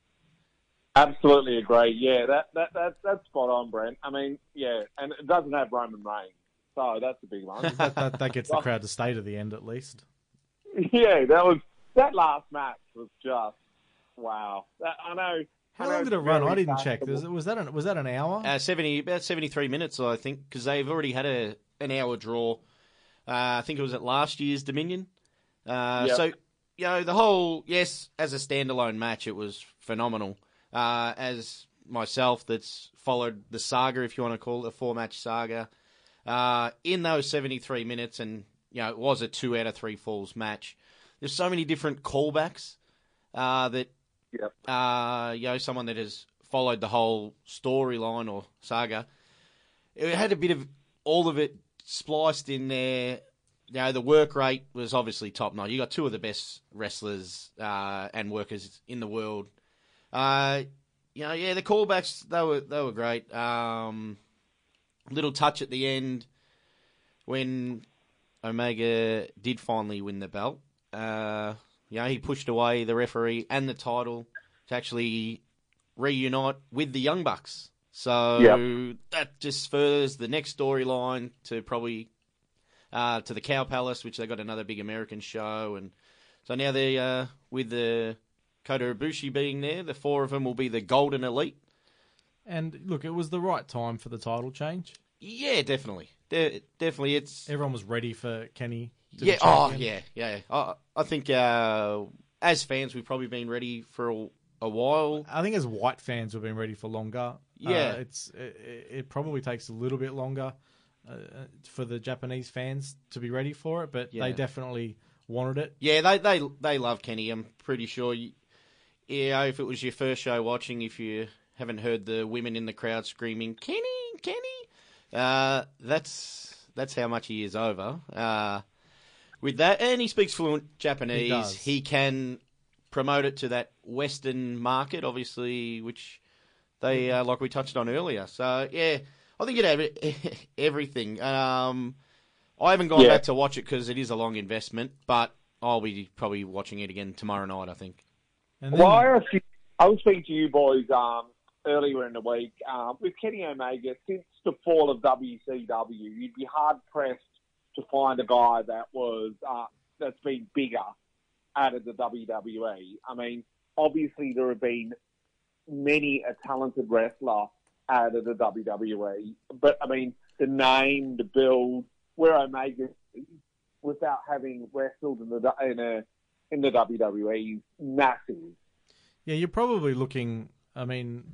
Absolutely agree. Yeah, that that that that's spot on, Brent. I mean, yeah, and it doesn't have Roman Reigns, so that's a big one. That, that, that gets the crowd to stay to the end at least. yeah, that was that last match was just wow. That, I know. How long did it run? I didn't check. Was, was that an, was that an hour? Uh, seventy about seventy three minutes, I think, because they've already had a an hour draw. Uh, I think it was at last year's Dominion. Uh, Yep. So you know the whole yes, as a standalone match, it was phenomenal. Uh, as myself, that's followed the saga, if you want to call it a four match saga. Uh, in those seventy three minutes, and you know it was a two out of three falls match. There's so many different callbacks uh, that Yep. uh, you know, someone that has followed the whole storyline or saga, it had a bit of all of it spliced in there. You know, the work rate was obviously top notch. You got two of the best wrestlers uh, and workers in the world. Uh, you know, yeah, the callbacks they were they were great. Um, little touch at the end when Omega did finally win the belt. Uh, you know, he pushed away the referee and the title to actually reunite with the Young Bucks. So Yep. that just furthers the next storyline to probably uh, to the Cow Palace, which they got another big American show, and so now they uh, with the Kota Ibushi being there, the four of them will be the Golden Elite. And look, it was the right time for the title change. Yeah, definitely, De- definitely, it's Everyone was ready for Kenny. Yeah. Oh, yeah, yeah. I, I think uh, as fans, we've probably been ready for a, a while. I think as white fans, we've been ready for longer. Yeah. uh, it's it, it probably takes a little bit longer uh, for the Japanese fans to be ready for it, but Yeah. they definitely wanted it. Yeah, they they they love Kenny. I'm pretty sure. You, yeah, if it was your first show watching, if you haven't heard the women in the crowd screaming "Kenny, Kenny," uh, that's that's how much he is over. Uh, with that, and he speaks fluent Japanese. He does. he can promote it to that Western market, obviously, which they uh, like we touched on earlier. So yeah, I think it had everything. Um, I haven't gone Yeah. back to watch it because it is a long investment, but I'll be probably watching it again tomorrow night. I think. And then, Well, I, actually, I was speaking to you boys um, earlier in the week um, with Kenny Omega. Since the fall of WCW, you'd be hard pressed to find a guy that was uh, that's been bigger out of the WWE. I mean, obviously there have been many a talented wrestler out of the WWE, but I mean the name, the build, where Omega without having wrestled in the in a in the WWE massive. yeah, you're probably looking. I mean,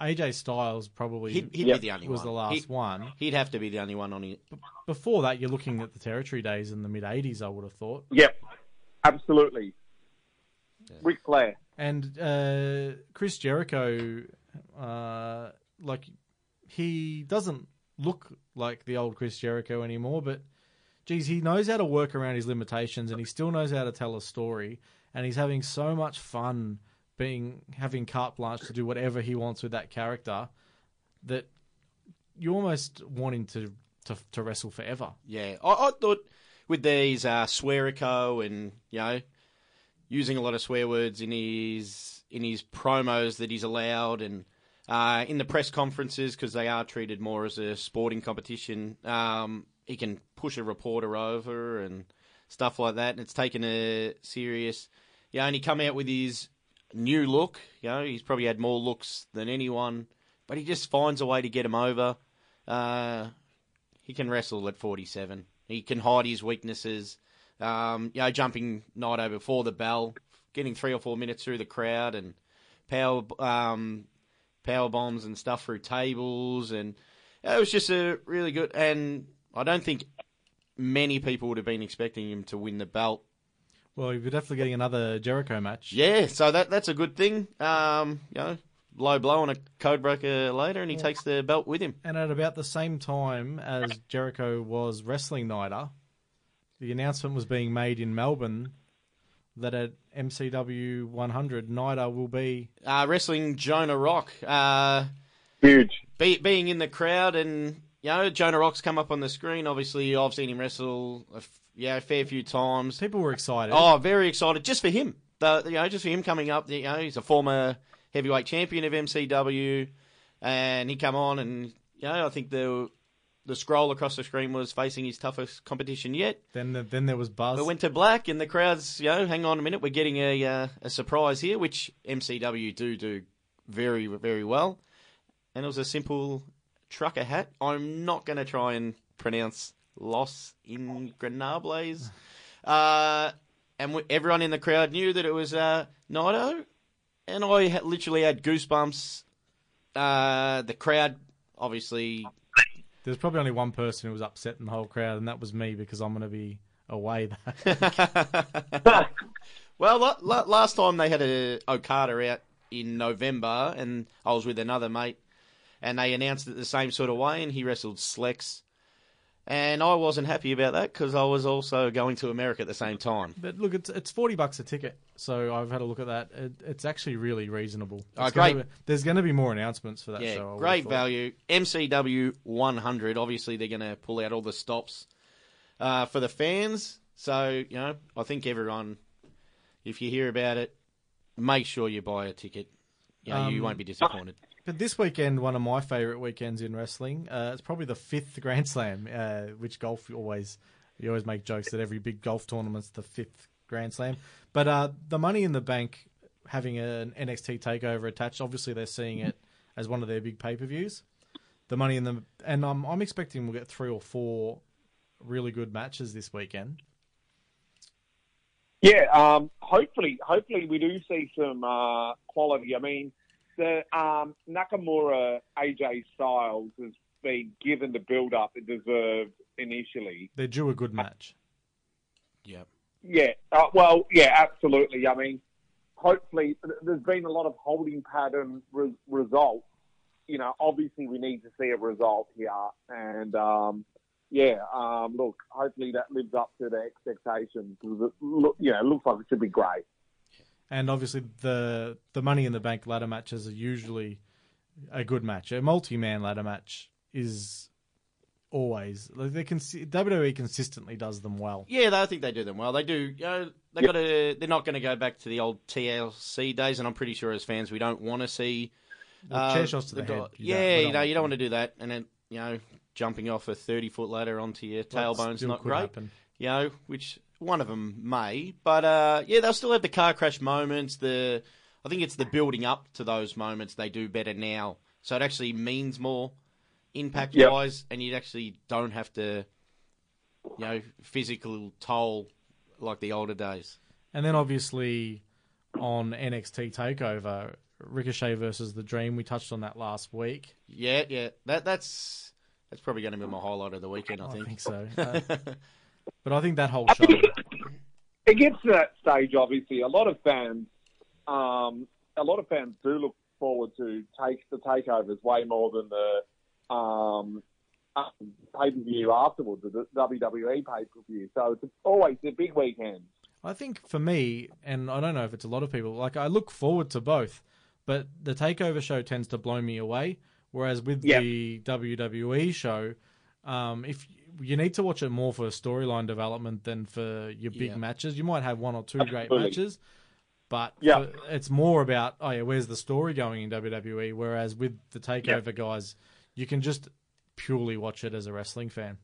AJ Styles probably He'd, he'd Yep. be the only was one. the last He'd, one. he'd have to be the only one on it. Before that, you're looking at the territory days in the mid '80s. I would have thought. Yep, absolutely. Yeah. Ric Flair. And uh, Chris Jericho, uh, like he doesn't look like the old Chris Jericho anymore, but geez, he knows how to work around his limitations, and he still knows how to tell a story, and he's having so much fun being having carte blanche to do whatever he wants with that character that you almost want him to to, to wrestle forever. Yeah, I, I thought with these uh, Swearico and you know using a lot of swear words in his in his promos that he's allowed and uh, in the press conferences because they are treated more as a sporting competition. Um, he can push a reporter over and stuff like that, and it's taken a serious. Yeah, and he come out with his new look. You know, he's probably had more looks than anyone, but he just finds a way to get him over. Uh, he can wrestle at 47. He can hide his weaknesses. Um, you know, jumping Naito before the bell, getting three or four minutes through the crowd, and power um, power bombs and stuff through tables, and it was just a really good. And I don't think many people would have been expecting him to win the belt. Well, you're definitely getting another Jericho match. Yeah, so that that's a good thing. Um, you know, low blow on a code breaker later, and he takes the belt with him. And at about the same time as Jericho was wrestling Naito, the announcement was being made in Melbourne that at MCW 100, Naito will be. Uh, wrestling Jonah Rock. Uh, Huge. be, being in the crowd and you know Jonah Rock's come up on the screen. Obviously, I've seen him wrestle a, f- yeah a fair few times. People were excited. Oh, very excited just for him. The you know just for him coming up. You know he's a former heavyweight champion of MCW, and he come on and you know I think the the scroll across the screen was facing his toughest competition yet. Then, the, then there was buzz. It went to black, and the crowd's, you know, hang on a minute, we're getting a uh, a surprise here, which MCW do do very very well. And it was a simple trucker hat. I'm not going to try and pronounce Los Ingranables. Uh, and w- everyone in the crowd knew that it was uh, Naito, and I had, literally had goosebumps. Uh, the crowd, obviously, There's probably only one person who was upset in the whole crowd, and that was me because I'm going to be away. That Well, la- la- last time they had a Okada out in November, and I was with another mate, and they announced it the same sort of way, and he wrestled Slex, and I wasn't happy about that because I was also going to America at the same time. but look, it's it's forty bucks a ticket, so I've had a look at that. It, it's actually really reasonable. Oh, It's gonna great. be- there's going to be more announcements for that Yeah, show. I great value. MCW 100. Obviously, they're going to pull out all the stops. uh, for the fans. So you know, I think everyone, if you hear about it, make sure you buy a ticket. You know, you Um, won't be disappointed. But this weekend, one of my favourite weekends in wrestling, uh, it's probably the fifth Grand Slam, uh, which golf always you always make jokes that every big golf tournament's the fifth Grand Slam. But uh, the Money in the Bank having an NXT takeover attached, obviously they're seeing it as one of their big pay per views. The Money in the and I'm I'm expecting we'll get three or four really good matches this weekend. Yeah, um, hopefully, hopefully we do see some uh, quality. I mean, the um, Nakamura AJ Styles has been given the build up it deserved initially. They're due a good match. Yeah. Yeah, uh, well, yeah, absolutely. I mean, hopefully, there's been a lot of holding pattern re- results. You know, obviously, we need to see a result here, and um, yeah, um, look, hopefully that lives up to the expectations. 'cause It look, you know, it looks like it should be great. And obviously, the the Money in the Bank ladder matches are usually a good match. A multi man ladder match is always like they can WWE consistently does them well. Yeah, I think they do them well. They do. You know, they got to. They're not going to go back to the old TLC days, and I'm pretty sure as fans we don't want to see Well, chair uh, shots to the guy- head, you yeah, don't- you don't know, want you don't want to do that, and then you know, jumping off a 30 foot ladder onto your tailbone's still not great. happen. You know, which one of them may, but uh, yeah, they'll still have the car crash moments. The I think it's the building up to those moments they do better now, so it actually means more impact Yep. wise, and you actually don't have to, you know, physical toll like the older days. And then obviously on NXT Takeover, Ricochet versus the Dream. We touched on that last week. Yeah, yeah, that that's that's probably going to be my highlight of the weekend. I I think. think so. Uh, but I think that whole show. It gets to that stage. Obviously, a lot of fans, um, a lot of fans do look forward to take the takeovers way more than the um, pay per view afterwards, the WWE pay per view. So it's always the big weekend. I think for me, and I don't know if it's a lot of people, like I look forward to both, but the takeover show tends to blow me away. Whereas with Yeah. the WWE show, um, if you need to watch it more for storyline development than for your big Yeah. matches, you might have one or two great matches, but Yeah. for- it's more about oh yeah, where's the story going in WWE? Whereas with the takeover guys, you can just purely watch it as a wrestling fan.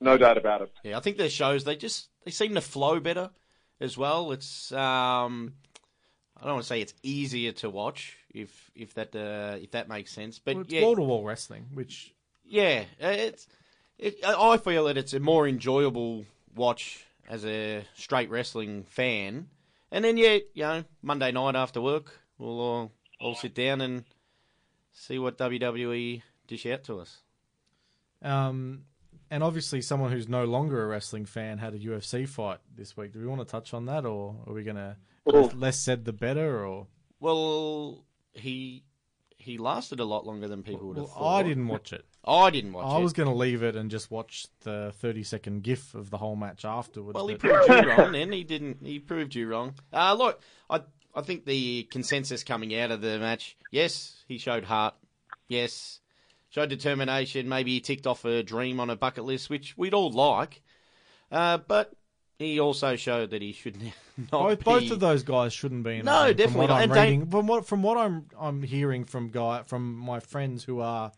No doubt about it. Yeah, I think their shows they just they seem to flow better as well. It's um, I don't want to say it's easier to watch if if that uh, if that makes sense, but Well, it's yeah, wall to wall wrestling, which yeah, it's it, I I feel that it's a more enjoyable watch as a straight wrestling fan. And then yeah, you know, Monday night after work, we'll all, all sit down and see what WWE dish out to us. Um, and obviously, someone who's no longer a wrestling fan had a UFC fight this week. Do we want to touch on that, or are we going to Oh. less said the better? Or Well, he he lasted a lot longer than people would have well, thought. I didn't watch it. I didn't watch it. I it. was going to leave it and just watch the thirty second GIF of the whole match afterwards. Well, he but- proved you wrong. Then he didn't. He proved you wrong. Uh, look, I I think the consensus coming out of the match. Yes, he showed heart. Yes, showed determination. Maybe he ticked off a dream on a bucket list, which we'd all like. Uh, but he also showed that he should not both, be. both of those guys shouldn't be in. No, the definitely From what not. I'm And reading, from what from what I'm I'm hearing from guy from my friends who are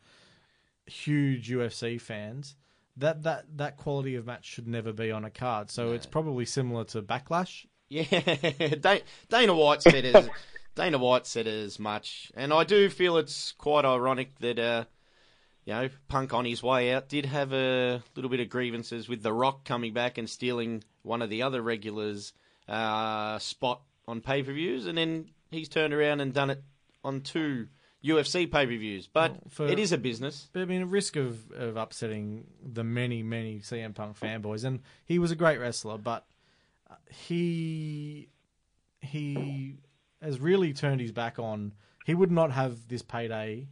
huge UFC fans, that that that quality of match should never be on a card. So it's probably similar to Backlash. Yeah, Dana White said as Dana White said as much, and I do feel it's quite ironic that uh, you know Punk on his way out did have a little bit of grievances with The Rock coming back and stealing one of the other regulars' uh, spot on pay per views, and then he's turned around and done it on two UFC pay per views. But Well, for- it is a business. But I mean, a risk of, of upsetting the many, many CM Punk fanboys, and he was a great wrestler, but uh, he he has really turned his back on. He would not have this payday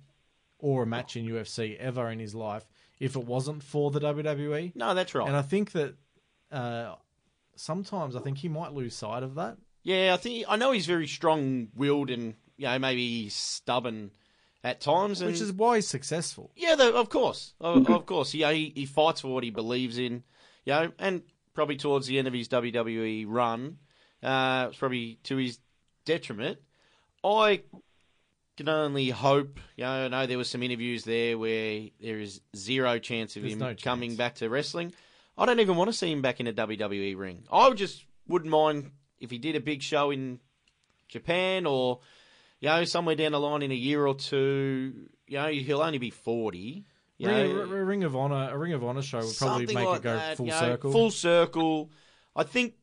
or a match in UFC ever in his life if it wasn't for the WWE. No, that's right. And I think that uh, sometimes I think he might lose sight of that. Yeah, I think I know he's very strong-willed and you know maybe stubborn at times, and Which is why he's successful. Yeah, though, of course, of, of course. Yeah, he, he fights for what he believes in. you know, and probably towards the end of his WWE run, uh, it's probably to his detriment. I can only hope. You know, I know there was some interviews there where there is zero chance of There's him no coming back to wrestling. I don't even want to see him back in a WWE ring. I just wouldn't mind if he did a big show in Japan or you know somewhere down the line in a year or two. You know, he'll only be forty. You Ring, know, a, a Ring of Honor, a Ring of Honor show would probably make like it go that, full you know, circle. Full circle. I think.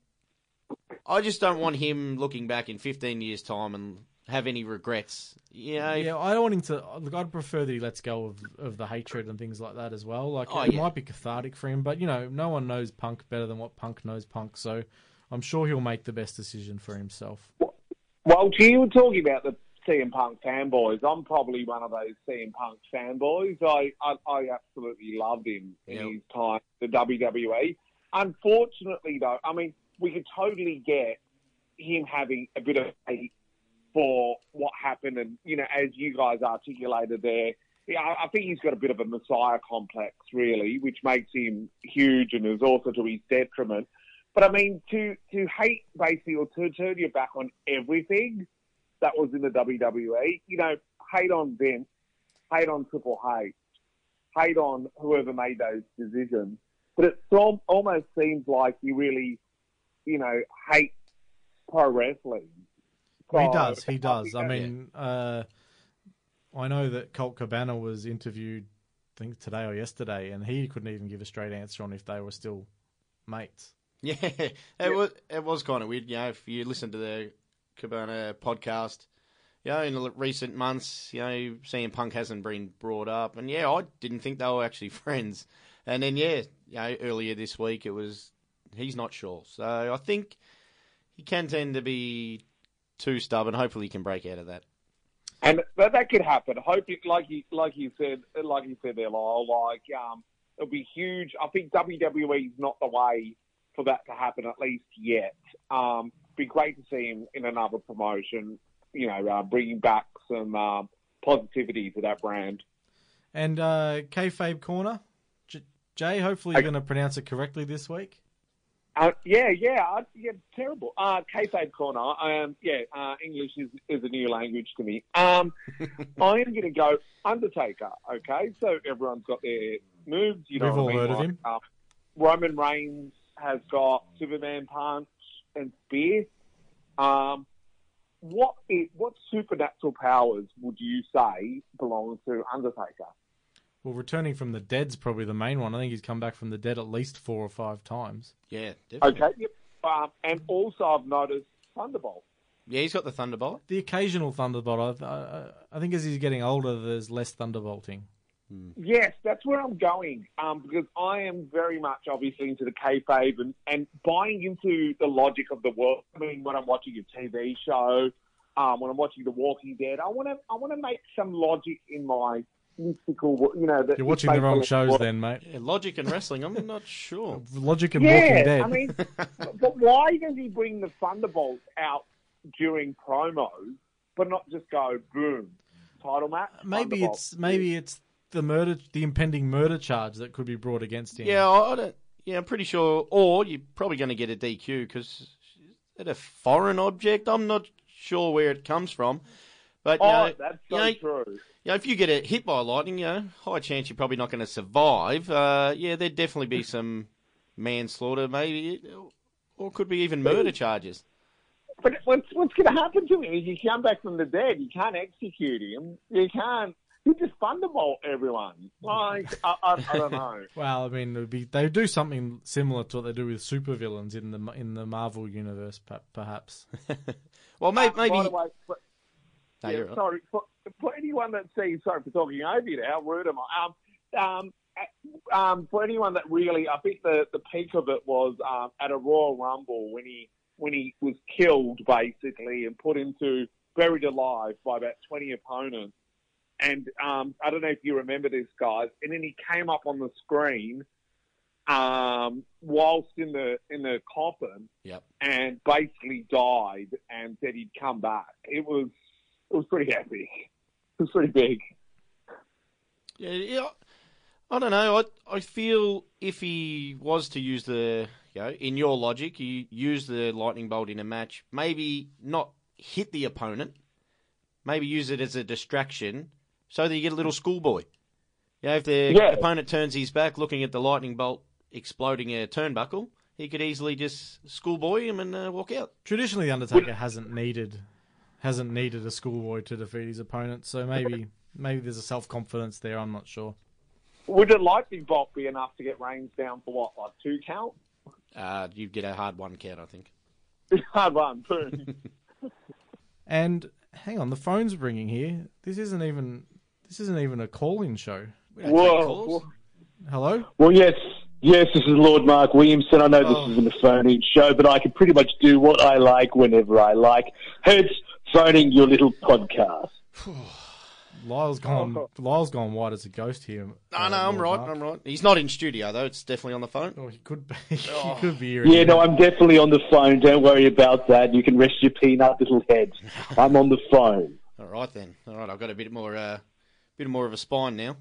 I just don't want him looking back in 15 years' time and have any regrets. You know, Yeah, I don't want him to. Look, I'd prefer that he lets go of, of the hatred and things like that as well. Like Oh, it yeah. might be cathartic for him, but you know, no one knows Punk better than what Punk knows Punk. So I'm sure he'll make the best decision for himself. Well, you were talking about the CM Punk fanboys. I'm probably one of those CM Punk fanboys. I, I, I absolutely loved him in Yep. his time the WWE. Unfortunately, though, I mean, we could totally get him having a bit of hate for what happened, and you know, as you guys articulated there, yeah, I I think he's got a bit of a messiah complex, really, which makes him huge and is also to his detriment. But I mean, to to hate basically or to turn your back on everything that was in the WWE, you know, hate on Vince, hate on Triple H, hate on whoever made those decisions. But it almost seems like he really, you know, hates pro wrestling. he does. He does. I mean, uh, I know that Colt Cabana was interviewed, I think today or yesterday, and he couldn't even give a straight answer on if they were still mates. Yeah, it was it was kind of weird. You know, if you listen to the Cabana podcast, you know, in the recent months, you know, CM Punk hasn't been brought up, and yeah, I didn't think they were actually friends. And then yeah, you know, earlier this week it was he's not sure. So I think he can tend to be too stubborn. Hopefully, he can break out of that. and that, that could happen. Hope like you like you said, like you said there, Lyle. Like um, it'll be huge. I think WWE is not the way for that to happen at least yet. Um, be great to see him in another promotion. You know, uh, bringing back some um, positivity to that brand. And uh, Kayfabe Corner, J- Jay. Hopefully, you're going to pronounce it correctly this week. Uh, yeah, yeah, uh, yeah, terrible. Uh, kayfabe corner. Um, yeah, uh, English is, is a new language to me. Um, I am going to go Undertaker. Okay, so everyone's got their moves. You know, We've what I all mean? heard of him. uh, Roman Reigns has got Superman punch and spear. Um, what is, what supernatural powers would you say belong to Undertaker? Well, returning from the dead's probably the main one. I think he's come back from the dead at least four or five times. Yeah, definitely. Okay, yep. Um, and also I've noticed Thunderbolt. Yeah, he's got the Thunderbolt. The occasional thunderbolt. I, I, I think as he's getting older, there's less thunderbolting. Yes, that's where I'm going. Um, because I am very much obviously into the kayfabe and, and buying into the logic of the world. I mean, when I'm watching a TV show, um, when I'm watching The Walking Dead, I want to I want to make some logic in my mystical. You know, that You're watching the wrong shows world. then, mate. Yeah, logic and wrestling. I'm not sure. Logic and Walking Dead. I mean, but but why does he bring the Thunderbolt out during promos, but not just go boom, title match? maybe it's maybe it's the murder, the impending murder charge that could be brought against him. Yeah, I I don't. Yeah, I'm pretty sure. Or you're probably going to get a DQ because is it a foreign object? I'm not sure where it comes from. But you Oh, know, that's you know, true. you know, if you get a hit by lightning, you know, high chance you're probably not going to survive. Uh, yeah, there'd definitely be some manslaughter, maybe, or could be even murder charges. But what's what's going to happen to him is he come back from the dead. You can't execute him. You can't. You just thunderbolt everyone. Like I, I, I don't know. Well, I mean, be they do something similar to what they do with supervillains in the in the Marvel universe, perhaps. Well, may, maybe. By the way, for, No, yeah, sorry for, for anyone that sees. Sorry for talking over you. How rude am I? Um, um, uh, um, for anyone that really, I think the the peak of it was um, at a Royal Rumble when he when he was killed basically and put into buried alive by about twenty opponents. And um, I don't know if you remember this, guys. And then he came up on the screen um, whilst in the in the coffin Yep. and basically died and said he'd come back. It was it was pretty epic. It was pretty big. Yeah, yeah. I don't know. I I feel if he was to use the, you know, in your logic, you use the lightning bolt in a match, maybe not hit the opponent, maybe use it as a distraction, so that you get a little schoolboy. You know, if the Yeah. opponent turns his back, looking at the lightning bolt exploding a turnbuckle, he could easily just schoolboy him and uh, walk out. Traditionally, the Undertaker hasn't needed hasn't needed a schoolboy to defeat his opponent, so maybe maybe there's a self confidence there. I'm not sure. Would a lightning bolt be enough to get Reigns down for what, like two count? Uh, you'd get a hard one count, I think. Hard one, boom. And hang on, the phone's ringing here. This isn't even this isn't even a call-in show. We don't take Whoa. calls. Hello. Well, yes, yes, this is Lord Mark Williamson. I know Oh. this isn't a phone-in show, but I can pretty much do what I like whenever I like. Hence, phoning your little podcast. Lyle's gone. Lyle's gone white as a ghost here. No, uh, no, I'm right. Mark. I'm right. He's not in studio though. It's definitely on the phone. Oh, he could be. he could be here. Yeah, no, I'm definitely on the phone. Don't worry about that. You can rest your peanut little head. I'm on the phone. All right then. All right, I've got a bit more, uh, bit more of a spine now.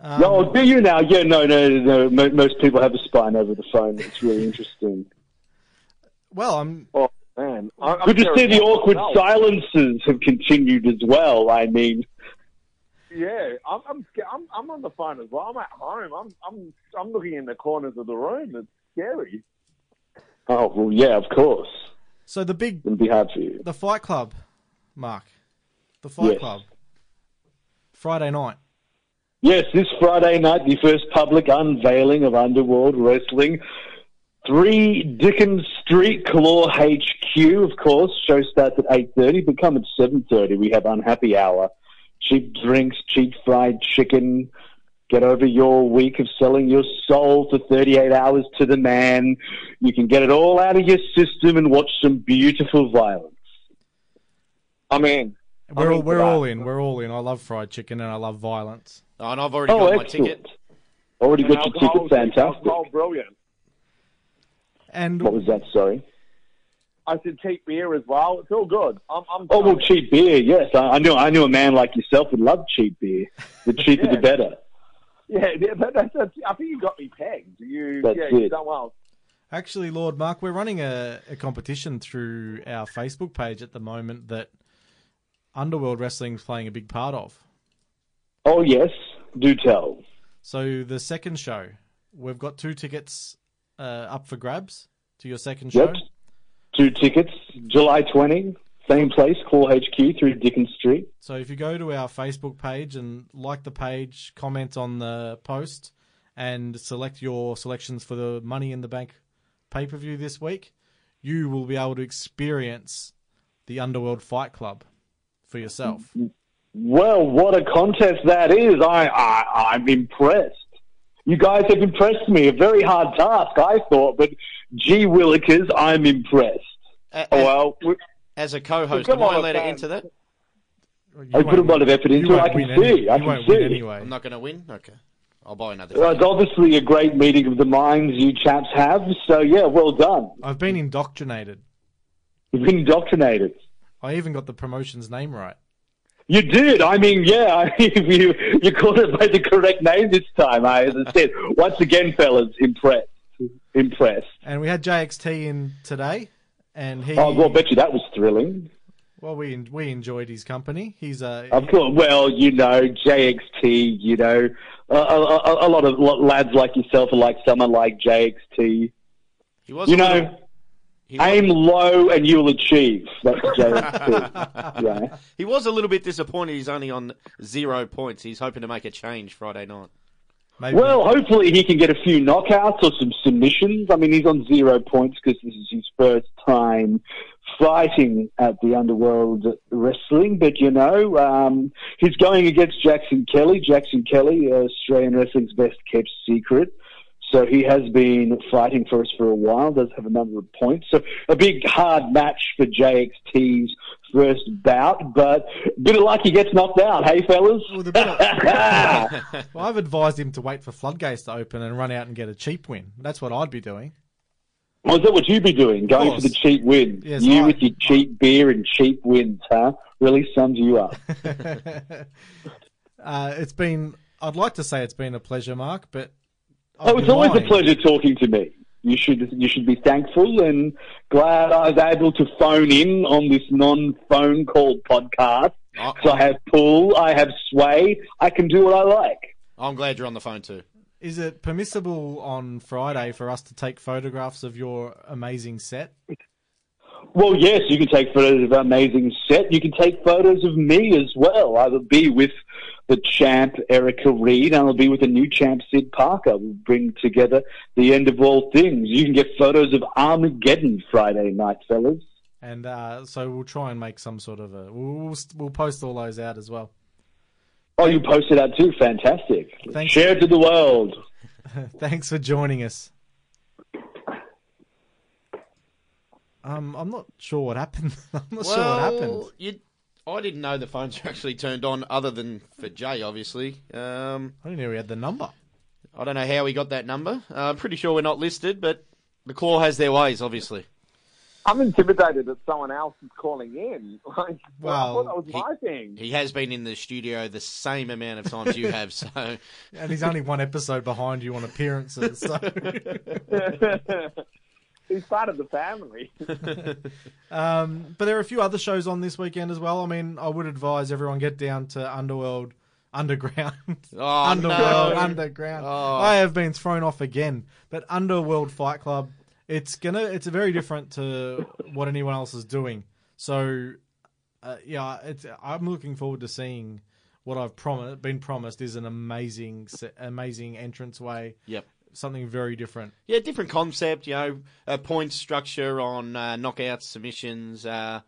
Um, no, do you now? Yeah, no, no, no. Mo- Most people have a spine over the phone. It's really interesting. Well, I'm. oh, man. I- I'm Good to see the awkward myself. silences have continued as well. I mean, Yeah, I'm, I'm, I'm, I'm on the phone as well. I'm at home. I'm, I'm, I'm looking in the corners of the room. It's scary. oh well, yeah, of course. So the big It'd be hard for you. the Fight Club, Mark. The Fight Yes. Club. Friday night. Yes, this Friday night, the first public unveiling of Underworld Wrestling. 3 Dickens Street, Claw HQ, of course. Show starts at 8.30, but come at 7.30. We have unhappy hour. Cheap drinks, cheap fried chicken. Get over your week of selling your soul for 38 hours to the man. You can get it all out of your system and watch some beautiful violence. I'm in. We're all, we're all in. We're all in. I love fried chicken and I love violence. Oh, and I've already Oh, got my ticket. Already got your Alcohol- ticket, fantastic. alcohol, brilliant. And What was that, sorry? I said cheap beer as well. It's all good. I'm, I'm Oh well, cheap beer. Yes, I, I knew. I knew a man like yourself would love cheap beer. The cheaper, the better. Yeah, yeah, that, that's, that's, I think you got me pegged. You, That's yeah, you've it. done well. Actually, Lord Mark, we're running a, a competition through our Facebook page at the moment that Underworld Wrestling's playing a big part of. Oh yes, do tell. So the second show, we've got two tickets uh, up for grabs to your second show. Yep. Two tickets, July twenty, same place, Claw HQ, through Dickens Street. So if you go to our Facebook page and like the page, comment on the post, and select your selections for the Money in the Bank pay per view this week, you will be able to experience the Underworld Fight Club for yourself. Well, what a contest that is! I, I I'm impressed. You guys have impressed me. A very hard task, I thought, but gee willikers, I'm impressed. A- Oh, As, well, as a co-host, Come am I on, allowed to fans. enter that? You I put a lot of effort into it. I can win any- see. I can see. win anyway. I'm not going to win. Okay, I'll buy another. Well, it's obviously a great meeting of the minds you chaps have. So yeah, well done. I've been indoctrinated. You've been indoctrinated. I even got the promotion's name right. You did. I mean, yeah. If you you called it by the correct name this time. I, as I said, once again, fellas, impressed, impressed. And we had JXT in today, and he. Oh, well, I bet you that was thrilling. well, we we enjoyed his company. He's uh, Of course. Well, you know, JXT. You know, a, a, a lot of lads like yourself are like someone like JXT. He was. You a know, little- he was, aim low and you'll achieve. That's JXT. yeah. he was a little bit disappointed. He's only on zero points. He's hoping to make a change Friday night. maybe, Well, hopefully he can get a few knockouts or some submissions. I mean, he's on zero points because this is his first time fighting at the Underworld Wrestling. But you know, um, he's going against Jackson Kelly. Jackson Kelly, uh, Australian wrestling's best kept secret. So he has been fighting for us for a while. Does have a number of points. So a big hard match for JXT's first bout. But bit of luck, he gets knocked out. Hey, fellas. Bit of- well, I've advised him to wait for floodgates to open and run out and get a cheap win. That's what I'd be doing. Oh, is that what you'd be doing? Going for the cheap win? Yes, you I- with your cheap beer and cheap wins, huh? Really sums you up. uh, it's been I'd like to say it's been a pleasure, Mark, but Oh, it's always a pleasure talking to me. You should you should be thankful and glad I was able to phone in on this non-phone call podcast. Ah. Oh, So I have pull, I have sway, I can do what I like. I'm glad you're on the phone too. Is it permissible on Friday for us to take photographs of your amazing set? Well, yes, you can take photos of our amazing set. You can take photos of me as well. I will be with the champ Erica Reed, and I'll be with the new champ Sid Parker. We'll bring together the end of all things. You can get photos of Armageddon Friday night, fellas. And uh, so we'll try and make some sort of a. We'll, we'll, we'll post all those out as well. Oh, you posted that too. Fantastic. Thanks. Share it to the world. Thanks for joining us. Um, I'm not sure what happened. I'm not sure what happened. You, I didn't know the phones were actually turned on, other than for Jay, obviously. Um, I didn't know we had the number. I don't know how he got that number. Uh, I'm pretty sure we're not listed, but the claw has their ways, obviously. I'm intimidated that someone else is calling in. Like, well, I thought that was my thing. He has been in the studio the same amount of times you have, so And he's only one episode behind you on appearances. So. He's part of the family. Um, but there are a few other shows on this weekend as well. I mean, I would advise everyone get down to Underworld, Underground, Oh, Underworld, no. Underground. Oh. I have been thrown off again. But Underworld Fight Club, it's gonna, it's very different to what anyone else is doing. So, uh, yeah, it's, I'm looking forward to seeing what I've promised, been promised is an amazing, se- amazing entranceway. Yep. Something very different. Yeah, different concept, you know, a point structure on uh, knockouts, submissions, uh,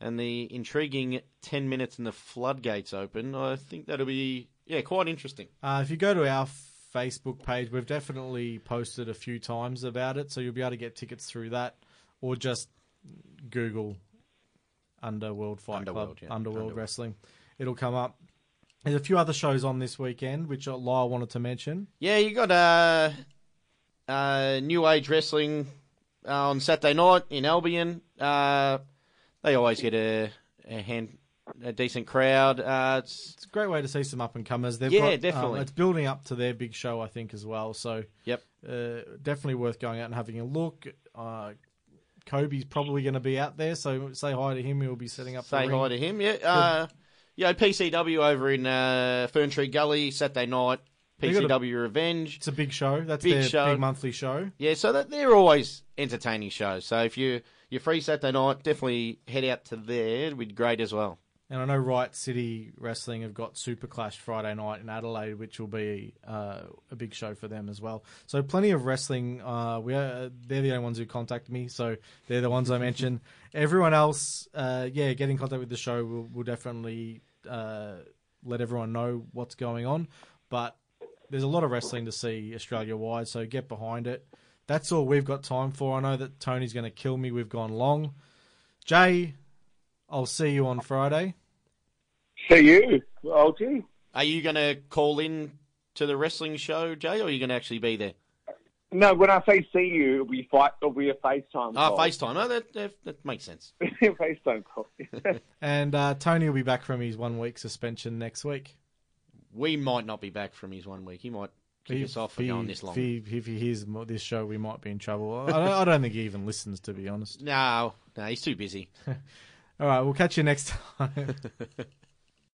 and the intriguing 10 minutes and the floodgates open. I think that'll be, yeah, quite interesting. Uh, if you go to our Facebook page, we've definitely posted a few times about it, so you'll be able to get tickets through that, or just Google Underworld Fight Underworld, Club, yeah. Underworld, Underworld. Wrestling. It'll come up. There's a few other shows on this weekend, which uh, Lyle wanted to mention. Yeah, you got uh, uh, New Age Wrestling uh, on Saturday night in Albion. Uh, they always get a, a hand, a decent crowd. Uh, it's, It's a great way to see some up and comers. They've Yeah, got, um, definitely. it's building up to their big show, I think, as well. So yep. uh, definitely worth going out and having a look. Uh, Kobe's probably going to be out there, so say hi to him. He'll be setting up. Say hi to him. Yeah. Uh, yeah, PCW over in uh, Ferntree Gully Saturday night. Got a- PCW Revenge. It's a big show. That's Big their show. big monthly show. Yeah, so that they're always entertaining shows. So if you you're free Saturday night, definitely head out to there. It'd be great as well. And I know Riot City Wrestling have got Super Clash Friday night in Adelaide, which will be uh, a big show for them as well. So plenty of wrestling. Uh, we are, they're the only ones who contact me, so they're the ones I mentioned. Everyone else, uh, yeah, get in contact with the show. We'll, we'll definitely uh, let everyone know what's going on. But there's a lot of wrestling to see Australia wide, so get behind it. That's all we've got time for. I know that Tony's going to kill me. We've gone long. Jay, I'll see you on Friday. See you, OG. Are you going to call in to the wrestling show, Jay, or are you going to actually be there? No, when I say see you, it'll be fight. It'll be a FaceTime. Ah, call. FaceTime. Oh, that, that that makes sense. FaceTime call. And uh, Tony will be back from his one week suspension next week. We might not be back from his one week. He might kick us off for If going he- this long. If he, if he hears this show, we might be in trouble. I don't, I don't think he even listens, to be honest. No, no, he's too busy. All right, we'll catch you next time.